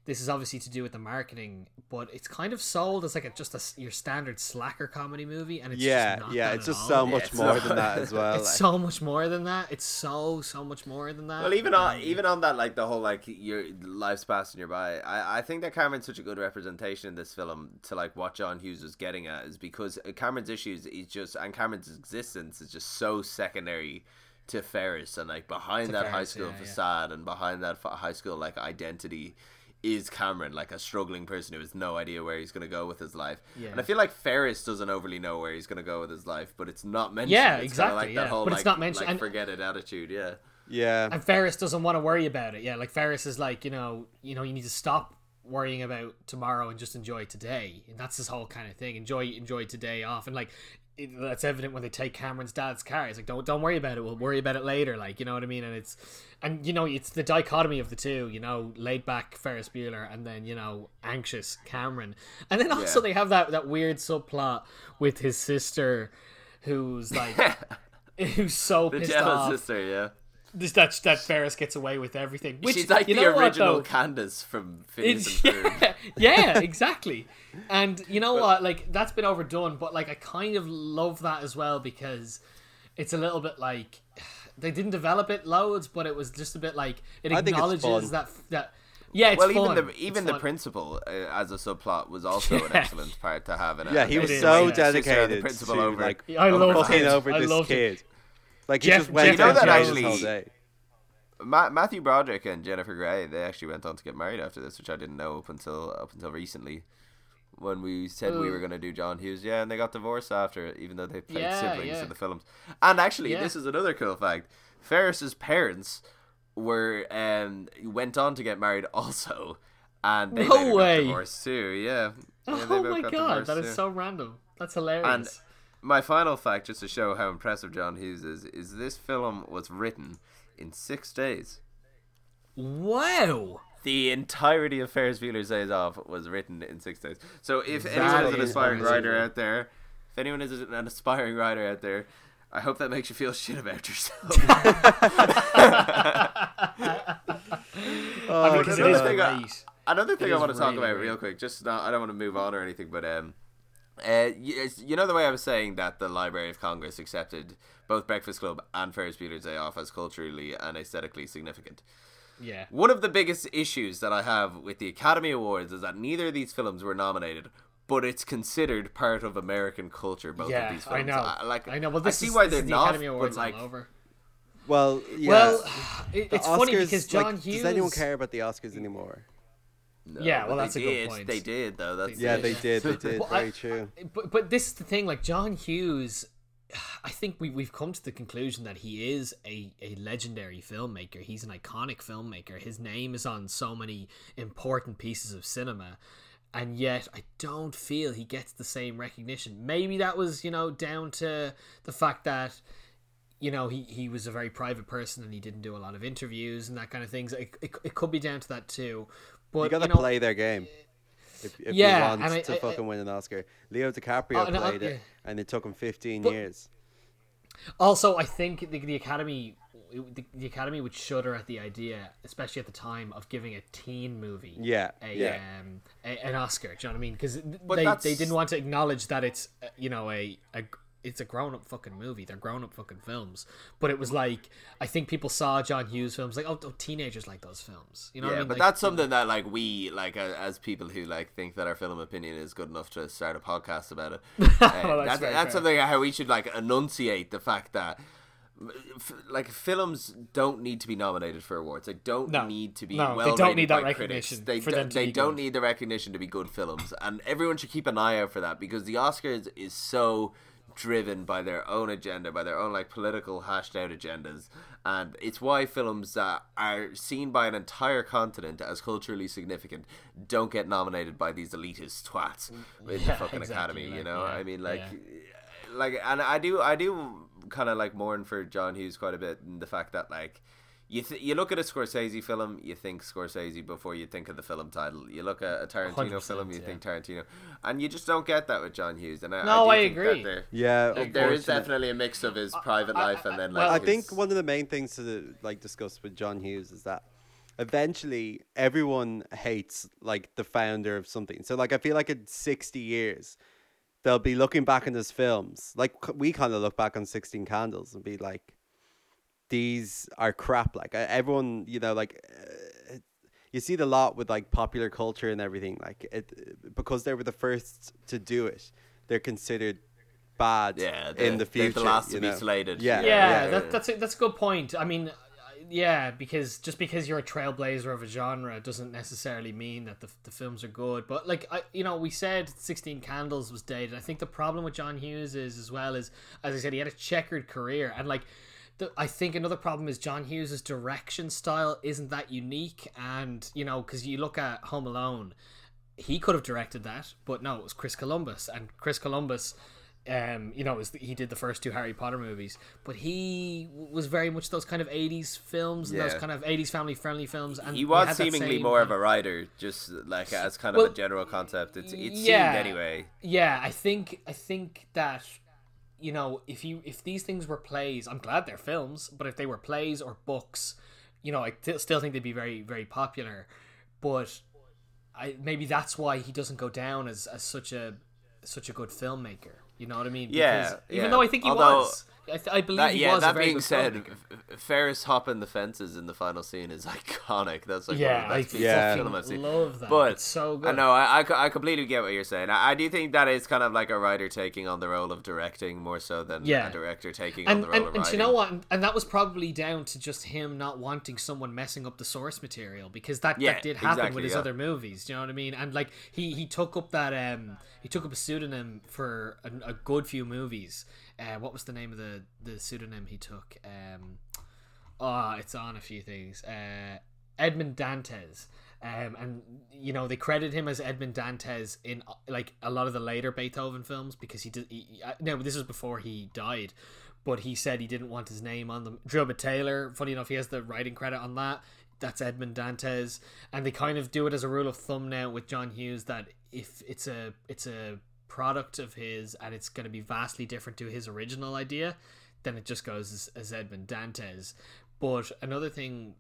this is obviously to do with the marketing, but it's kind of sold as like a, just a s your standard slacker comedy movie, and it's yeah, just not yeah, that it's at just all. so much it's more not- than that as well. It's like- so much more than that. It's so so much more than that. Well, even on Um, even on that, like the whole like your life's passing you by. I I think that Cameron's such a good representation in this film to like what John Hughes was getting at is because Cameron's issues is just and Cameron's existence is just so secondary to Ferris and like behind To that high school yeah, yeah. facade and behind that high school like identity is Cameron like a struggling person who has no idea where he's going to go with his life. Yeah. And I feel like Ferris doesn't overly know where he's going to go with his life, but it's not mentioned. Yeah, It's kinda exactly, Like that whole, But it's like- not mentioned, Like and- forget it attitude. Yeah. yeah, and Ferris doesn't want to worry about it. Yeah, like Ferris is like you know you know you need to stop worrying about tomorrow and just enjoy today, and that's his whole kind of thing. Enjoy enjoy today off, and like. It, that's evident when they take Cameron's dad's car. It's like don't don't worry about it. We'll worry about it later. Like you know what I mean. And it's and you know it's the dichotomy of the two. You know, laid back Ferris Bueller and then you know anxious Cameron. And then also Yeah. they have that that weird subplot with his sister, who's like who's so The pissed off. sister, yeah. This that that Ferris gets away with everything. Which, She's like you the know what, original though? Candace from Phineas It's, and Ferb. yeah, yeah, exactly. And you know what? Like that's been overdone, but like I kind of love that as well because it's a little bit like they didn't develop it loads, but it was just a bit like it I think it's acknowledges fun. that that yeah, it's Well, fun. even the It's even the fun. principal uh, as a subplot was also an excellent part to have in it. yeah, he was is, so yeah. sister and the dedicated principal to over- like I loved fucking it. over I this loved it. Kid. Like he Jeff- just went Jeff down Bridges the actually- whole day. Ma- Matthew Broderick and Jennifer Grey they actually went on to get married after this, which I didn't know up until up until recently. When we said we Oh. were going to do John Hughes, yeah, and they got divorced after it, even though they played Yeah, siblings yeah. in the films. And actually, Yeah. this is another cool fact: Ferris's parents were um went on to get married also, and they No later way. got divorced too. Yeah. Yeah, Oh my god, divorced, that is yeah. so random. That's hilarious. My final fact, just to show how impressive John Hughes is, is this film was written in six days. wow. The entirety of Ferris Bueller's Days Off was written in six days. So if That anyone is an aspiring amazing. writer out there, if anyone is an aspiring writer out there, I hope that makes you feel shit about yourself. Oh, I mean, another thing I- Another thing It I want to talk really about great. real quick, just not, I don't want to move on or anything, but um, uh, you, you know the way I was saying that the Library of Congress accepted both Breakfast Club and Ferris Bueller's Day Off as culturally and aesthetically significant. Yeah. One of the biggest issues that I have with the Academy Awards is that neither of these films were nominated, but it's considered part of American culture. Both Yeah, of these films, I know. like I know. Well, this I see is, why this they're is the not, Academy Awards but like, all over. Well, yeah. Well, it, The it's funny because John like, Hughes. Does anyone care about the Oscars anymore? No, Yeah, well, they that's a good point. They did though. That's Yeah, it. they did. They did. Well, I- Very true. But but this is the thing. Like John Hughes, I think we we've come to the conclusion that he is a a legendary filmmaker. He's an iconic filmmaker. His name is on so many important pieces of cinema. And yet, I don't feel he gets the same recognition. Maybe that was, you know, down to the fact that you know he, he was a very private person and he didn't do a lot of interviews and that kind of things it, it, it could be down to that too but You got to know, play their game. If, if Yeah, you want I- to I- I- fucking win an Oscar, Leo DiCaprio Oh, I- played it, and it took him 15 But- years. Also, I think the, the Academy, the, the Academy would shudder at the idea, especially at the time, of giving a teen movie, Yeah, a, yeah. um, a, an Oscar. Do you know what I mean? Because they, that's- they didn't want to acknowledge that it's uh, you know a, a it's a grown up fucking movie. They're grown up fucking films. But it was like I think people saw John Hughes films like oh, oh teenagers like those films. You know yeah, what I mean? but Like, that's something that like we like uh, as people who like think that our film opinion is good enough to start a podcast about it. Uh, that's that's that's something how we should like enunciate the fact that like films don't need to be nominated for awards. They don't No. need to be No, they well don't need that critics. recognition They for do- them to they don't good. need the recognition to be good films, and everyone should keep an eye out for that because the Oscars is so driven by their own agenda, by their own like political hashed out agendas, and it's why films that are seen by an entire continent as culturally significant don't get nominated by these elitist twats mm. in the fucking exactly, academy. You know, yeah, I mean, like, yeah. like, and I do, I do kind of like mourn for John Hughes quite a bit in the fact that like you th- you look at a Scorsese film, you think Scorsese before you think of the film title. You look at a Tarantino film, you yeah. think Tarantino, and you just don't get that with John Hughes. And I, No, do I agree. there- Yeah, there- there is definitely a mix of his private I- life and then well, like I think one of the main things to like discuss with John Hughes is that eventually everyone hates like the founder of something. So like I feel like in 60 years they'll be looking back on his films. Like we kind of look back on 16 Candles and be like these are crap like everyone, you know, like uh, you see the lot with like popular culture and everything like it because they were the first to do it. They're considered bad yeah in the they're future. the last to be slated. Yeah, yeah, yeah, that, that's a, that's a good point. I mean, yeah, because just because you're a trailblazer of a genre doesn't necessarily mean that the, the films are good. But like I, you know, we said Sixteen Candles was dated. I think the problem with John Hughes is as well as as I said, he had a checkered career, and like. The, I think another problem is John Hughes' direction style isn't that unique, and you know, because you look at Home Alone, he could have directed that, but no, it was Chris Columbus, and Chris Columbus, um, you know, was he did the first two Harry Potter movies, but he was very much those kind of '80s films, and those kind of '80s family-friendly films, and he was seemingly same more of a writer, just like as kind Well, of a general concept. It's it yeah. seemed anyway. Yeah, I think I think that you know if you if these things were plays, I'm glad they're films, but if they were plays or books, you know, I t- still think they'd be very very popular. But I maybe that's why he doesn't go down as, as such a such a good filmmaker. You know what I mean? Yeah, Because even yeah. though I think he Although- was, I, th- I believe That, he yeah, was. a that being said. Ferris hopping the fences in the final scene is iconic. That's like yeah, one I of the best pieces Yeah. film I've seen. love that. But it's so good. I know I, I, I completely get what you're saying. I, I do think that is kind of like a writer taking on the role of directing more so than Yeah. a director taking on the role and, of and you know what? And, and that was probably down to just him not wanting someone messing up the source material because that, Yeah, that did happen exactly, with his yeah. other movies. Do You know what I mean? And like he he took up that um he took up a pseudonym for a, a good few movies. Uh, what was the name of the the pseudonym he took? Um, oh, it's on a few things. Uh, Edmond Dantes. Um, and you know they credit him as Edmond Dantes in like a lot of the later Beethoven films because he did. He, no, this was before he died, but he said he didn't want his name on them. Drillbit Taylor, funny enough, he has the writing credit on that. That's Edmond Dantes, and they kind of do it as a rule of thumb now with John Hughes that if it's a it's a product of his and it's going to be vastly different to his original idea, then it just goes as, as Edmond Dantes. But another thing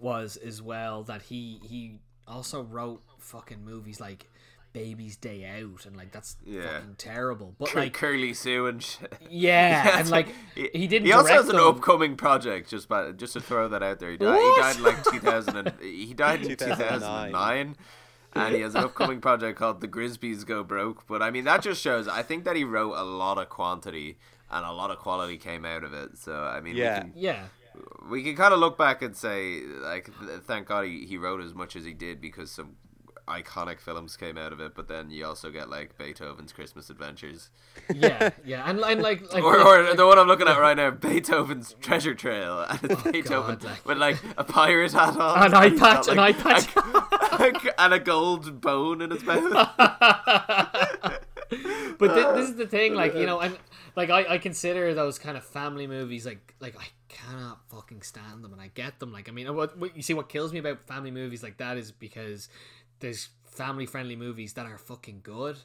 was as well that he he also wrote fucking movies like Baby's Day Out and like that's Yeah. fucking terrible. But Cur- like Curly Sue and shit. yeah, and like he didn't. He also direct has an them. upcoming project. Just by, just to throw that out there, he died, he died in like 2000. And, he died in 2009. 2009. And he has an upcoming project called The Grisbys Go Broke. But I mean, that just shows. I think that he wrote a lot of quantity and a lot of quality came out of it. So I mean, Yeah. we can Yeah, we can kind of look back and say, like, thank God he, he wrote as much as he did because some iconic films came out of it. But then you also get like Beethoven's Christmas Adventures, yeah, yeah, and, and like like or, or like- the one I'm looking at right now, Beethoven's Treasure Tail, oh, and it's Beethoven God, like- with like a pirate hat on, An eye patch, an eye patch. and a gold bone in his mouth. but thi- this is the thing, like you know, and like I, I consider those kind of family movies like like I cannot fucking stand them, and I get them. Like I mean, what, what you see, what kills me about family movies like that is because there's family friendly movies that are fucking good.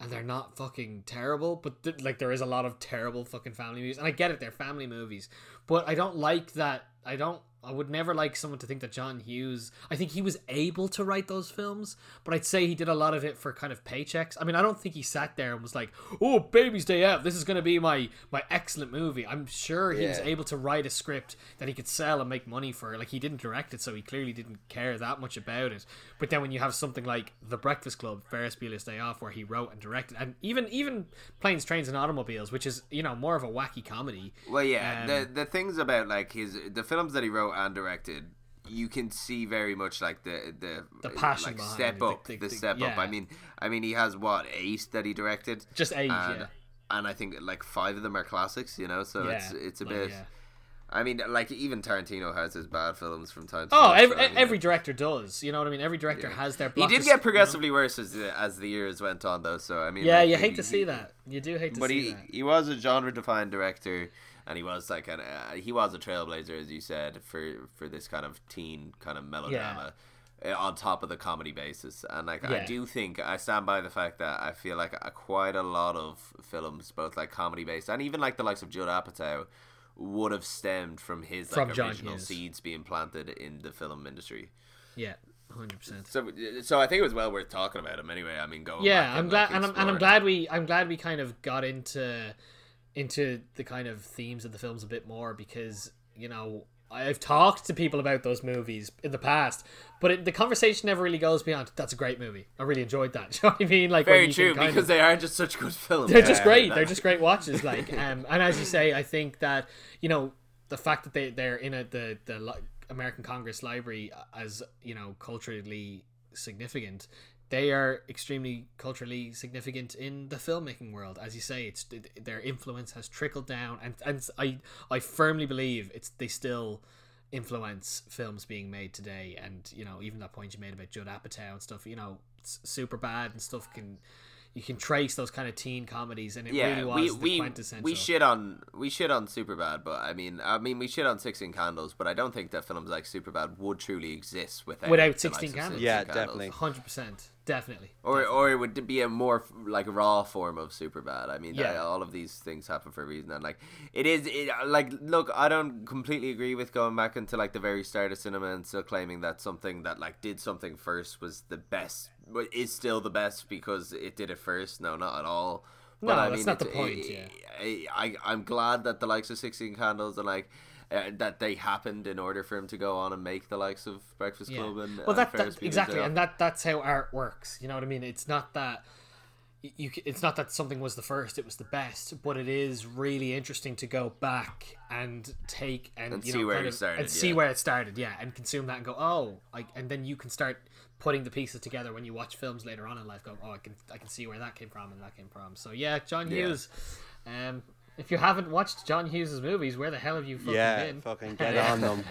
And they're not fucking terrible, but th- like there is a lot of terrible fucking family movies, and I get it, they're family movies, but I don't like that. I don't. I would never like someone to think that John Hughes. I think he was able to write those films, but I'd say he did a lot of it for kind of paychecks. I mean, I don't think he sat there and was like, "Oh, Baby's Day Out, this is going to be my my excellent movie." I'm sure he was able to write a script that he could sell and make money for. Like he didn't direct it, so he clearly didn't care that much about it. But then when you have something like The Breakfast Club, Ferris Bueller's Day Off, where he wrote and directed, and even even Planes, Trains, and Automobiles, which is you know more of a wacky comedy. Well, yeah, Um, the the things about like his the films that he wrote and directed, you can see very much like the the, The passion like step it, up, the- the, the- step up. yeah. I mean, I mean, he has what eight that he directed, Just eight, and, yeah. and I think like five of them are classics. You know, so it's Yeah, it's a like, bit. yeah. I mean, like even Tarantino has his bad films from time to Oh, time. every, so, I mean, every director does. You know what I mean? Every director Yeah. has their. He did get progressively worse as the, as the years went on, though. So I mean, Yeah, like, you he- hate to see he- that. You do hate to But see he that. he was a genre-defined director, and he was like an uh, he was a trailblazer, as you said, for for this kind of teen kind of melodrama. uh, On top of the comedy basis, and like I do think I stand by the fact that I feel like uh, quite a lot of films, both like comedy based and even like the likes of Judd Apatow, would have stemmed from his From like John original Hughes. seeds being planted in the film industry. Yeah, hundred percent. So, so I think it was well worth talking about him anyway. I mean, going Yeah, I'm and, glad, like, and I'm, and I'm glad we, I'm glad we kind of got into, into the kind of themes of the films a bit more because you know I've talked to people about those movies in the past, but it, the conversation never really goes beyond. That's a great movie. I really enjoyed that. You know what I mean? Like Very true because of- they are just such good films. they're just great. They're just great watches. Like, um, and as you say, I think that you know the fact that they they're in a, the the American Congress Library as you know culturally significant. They are extremely culturally significant in the filmmaking world, as you say. It's their influence has trickled down, and and I I firmly believe it's they still influence films being made today. And you know, even that point you made about Judd Apatow and stuff. You know, Superbad and stuff can you can trace those kind of teen comedies, and it yeah, really was we the we quintessential. we shit on we shit on Superbad, but I mean I mean we shit on Sixteen Candles, but I don't think that films like Superbad would truly exist without Without the likes 16 of Candles. Yeah, definitely. Hundred percent, definitely. Or or it would be a more like raw form of Superbad. I mean, Yeah. I- all of these things happen for a reason, and like it is it, like look, I don't completely agree with going back into like the very start of cinema and still claiming that something that like did something first was the best, but is still the best because it did it first. No, not at all. But No, that's not the point, it- yeah. I, I I'm glad that the likes of Sixteen Candles and like. Uh, that they happened in order for him to go on and make the likes of Breakfast Yeah. Club and well, and that, Ferris that exactly, and that that's how art works. You know what I mean? It's not that you. It's not that something was the first; it was the best. But it is really interesting to go back and take and, And you see where it of- started, and see where it started. Yeah, and consume that and go, oh, like, and then you can start putting the pieces together when you watch films later on in life. Go, oh, I can I can see where that came from and that came from. So yeah, John Yeah. Hughes. Um, if you haven't watched John Hughes' movies, where the hell have you fucking Yeah, been? fucking get on them.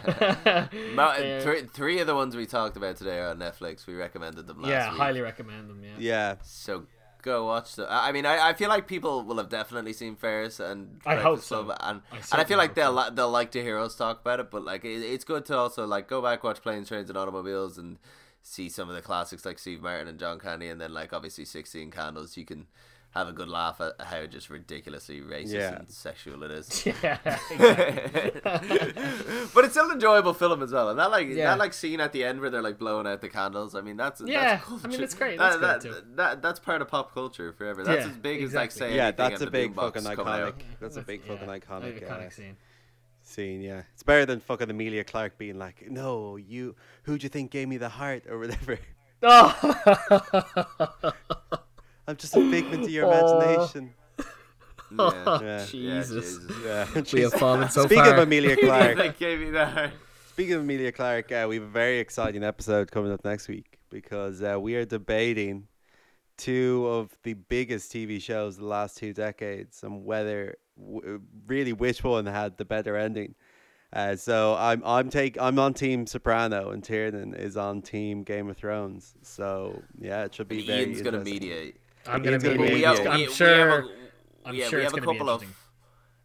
Ma- They're- three, three of the ones we talked about today are on Netflix. We recommended them last yeah, week. highly recommend them. Yeah. Yeah, So go watch them. I I mean, I, I feel like people will have definitely seen Ferris and I hope so. Club, and I and I feel like they'll so. they'll like to hear us talk about it. But like, it, it's good to also like go back watch Planes, Trains, and Automobiles and see some of the classics like Steve Martin and John Candy, and then like obviously Sixteen Candles. You can have a good laugh at how just ridiculously racist Yeah. and sexual it is. Yeah, exactly. but it's still an enjoyable film as well, and that like Yeah. that like scene at the end where they're like blowing out the candles. I mean, that's Yeah, that's I mean, it's great, That, that's that, good too. that that's part of pop culture forever. That's Yeah, as big as like saying yeah, that's a big fucking coming out. iconic. That's a big fucking iconic. iconic scene. Scene. Yeah, it's better than fucking Emilia Clarke being like, "No, you, who do you think gave me the heart or whatever." Oh, I'm just a figment of your Oh. imagination. Yeah. Yeah. Jesus. Yeah. we have Jesus. fallen so Speaking far. of Emilia Clarke, gave me the heart. speaking of Emilia Clarke, uh, we have a very exciting episode coming up next week because uh, we are debating two of the biggest TV shows of the last two decades and whether w- really which one had the better ending. Uh, so I'm I'm take I'm on Team Soprano and Tiernan is on Team Game of Thrones. So yeah, it should be very. Ian's gonna mediate. I'm gonna It's gonna be. be- We Yeah. have, I'm we, we sure. have a, I'm yeah, sure we it's have a gonna couple of.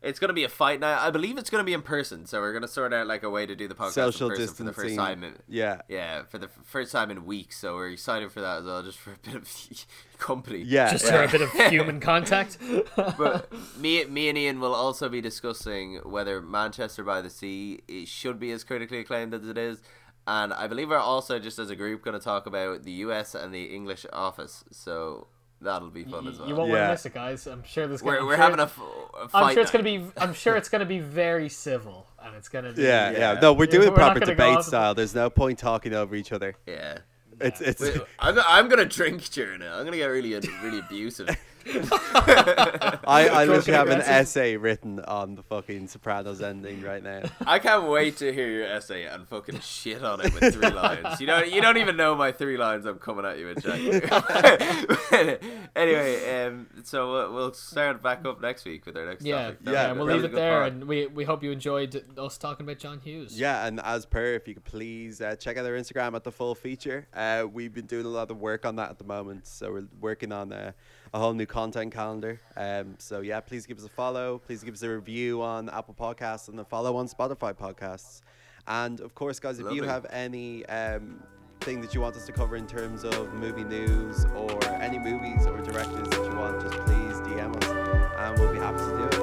Interesting. It's gonna be a fight now. I believe it's gonna be in person, so we're gonna sort out like a way to do the podcast Social in person for the first time. In, Yeah. yeah, for the f- first time in weeks, so we're excited for that as well, just for a bit of company. Yeah. Just yeah. for a bit of human contact. But me, me and Ian will also be discussing whether Manchester by the Sea it should be as critically acclaimed as it is, and I believe we're also just as a group going to talk about the U.S. and the English Office. So that'll be fun as well. You won't want to miss it, guys. I'm sure this. we're I'm we're sure- having a, f- a fight. I'm sure it's night. gonna be. I'm sure it's gonna be very civil, and it's gonna be. Yeah, yeah, Yeah. No, we're doing we're proper debate style. There's no point talking over each other. Yeah. It's it's Wait, I'm, I'm gonna drink during it. I'm gonna get really really abusive. I, I Drunk literally have an essay written on the fucking Sopranos ending right now. I can't wait to hear your essay and fucking shit on it with three lines. You don't, you don't even know my three lines I'm coming at you with, Jack. anyway, um, so we'll, we'll start back up next week with our next Yeah, topic. yeah, Yeah, and we'll that leave it there, part. and we we hope you enjoyed us talking about John Hughes. Yeah, and as per, if you could please uh, check out our Instagram at the full feature. Uh, we've been doing a lot of work on that at the moment, so we're working on uh, a whole new content calendar. Um, so yeah, please give us a follow. Please give us a review on Apple Podcasts and a follow on Spotify podcasts. And of course, guys, if Lovely. you have any um, thing that you want us to cover in terms of movie news or any movies or directors that you want, just please DM us, and we'll be happy to do it.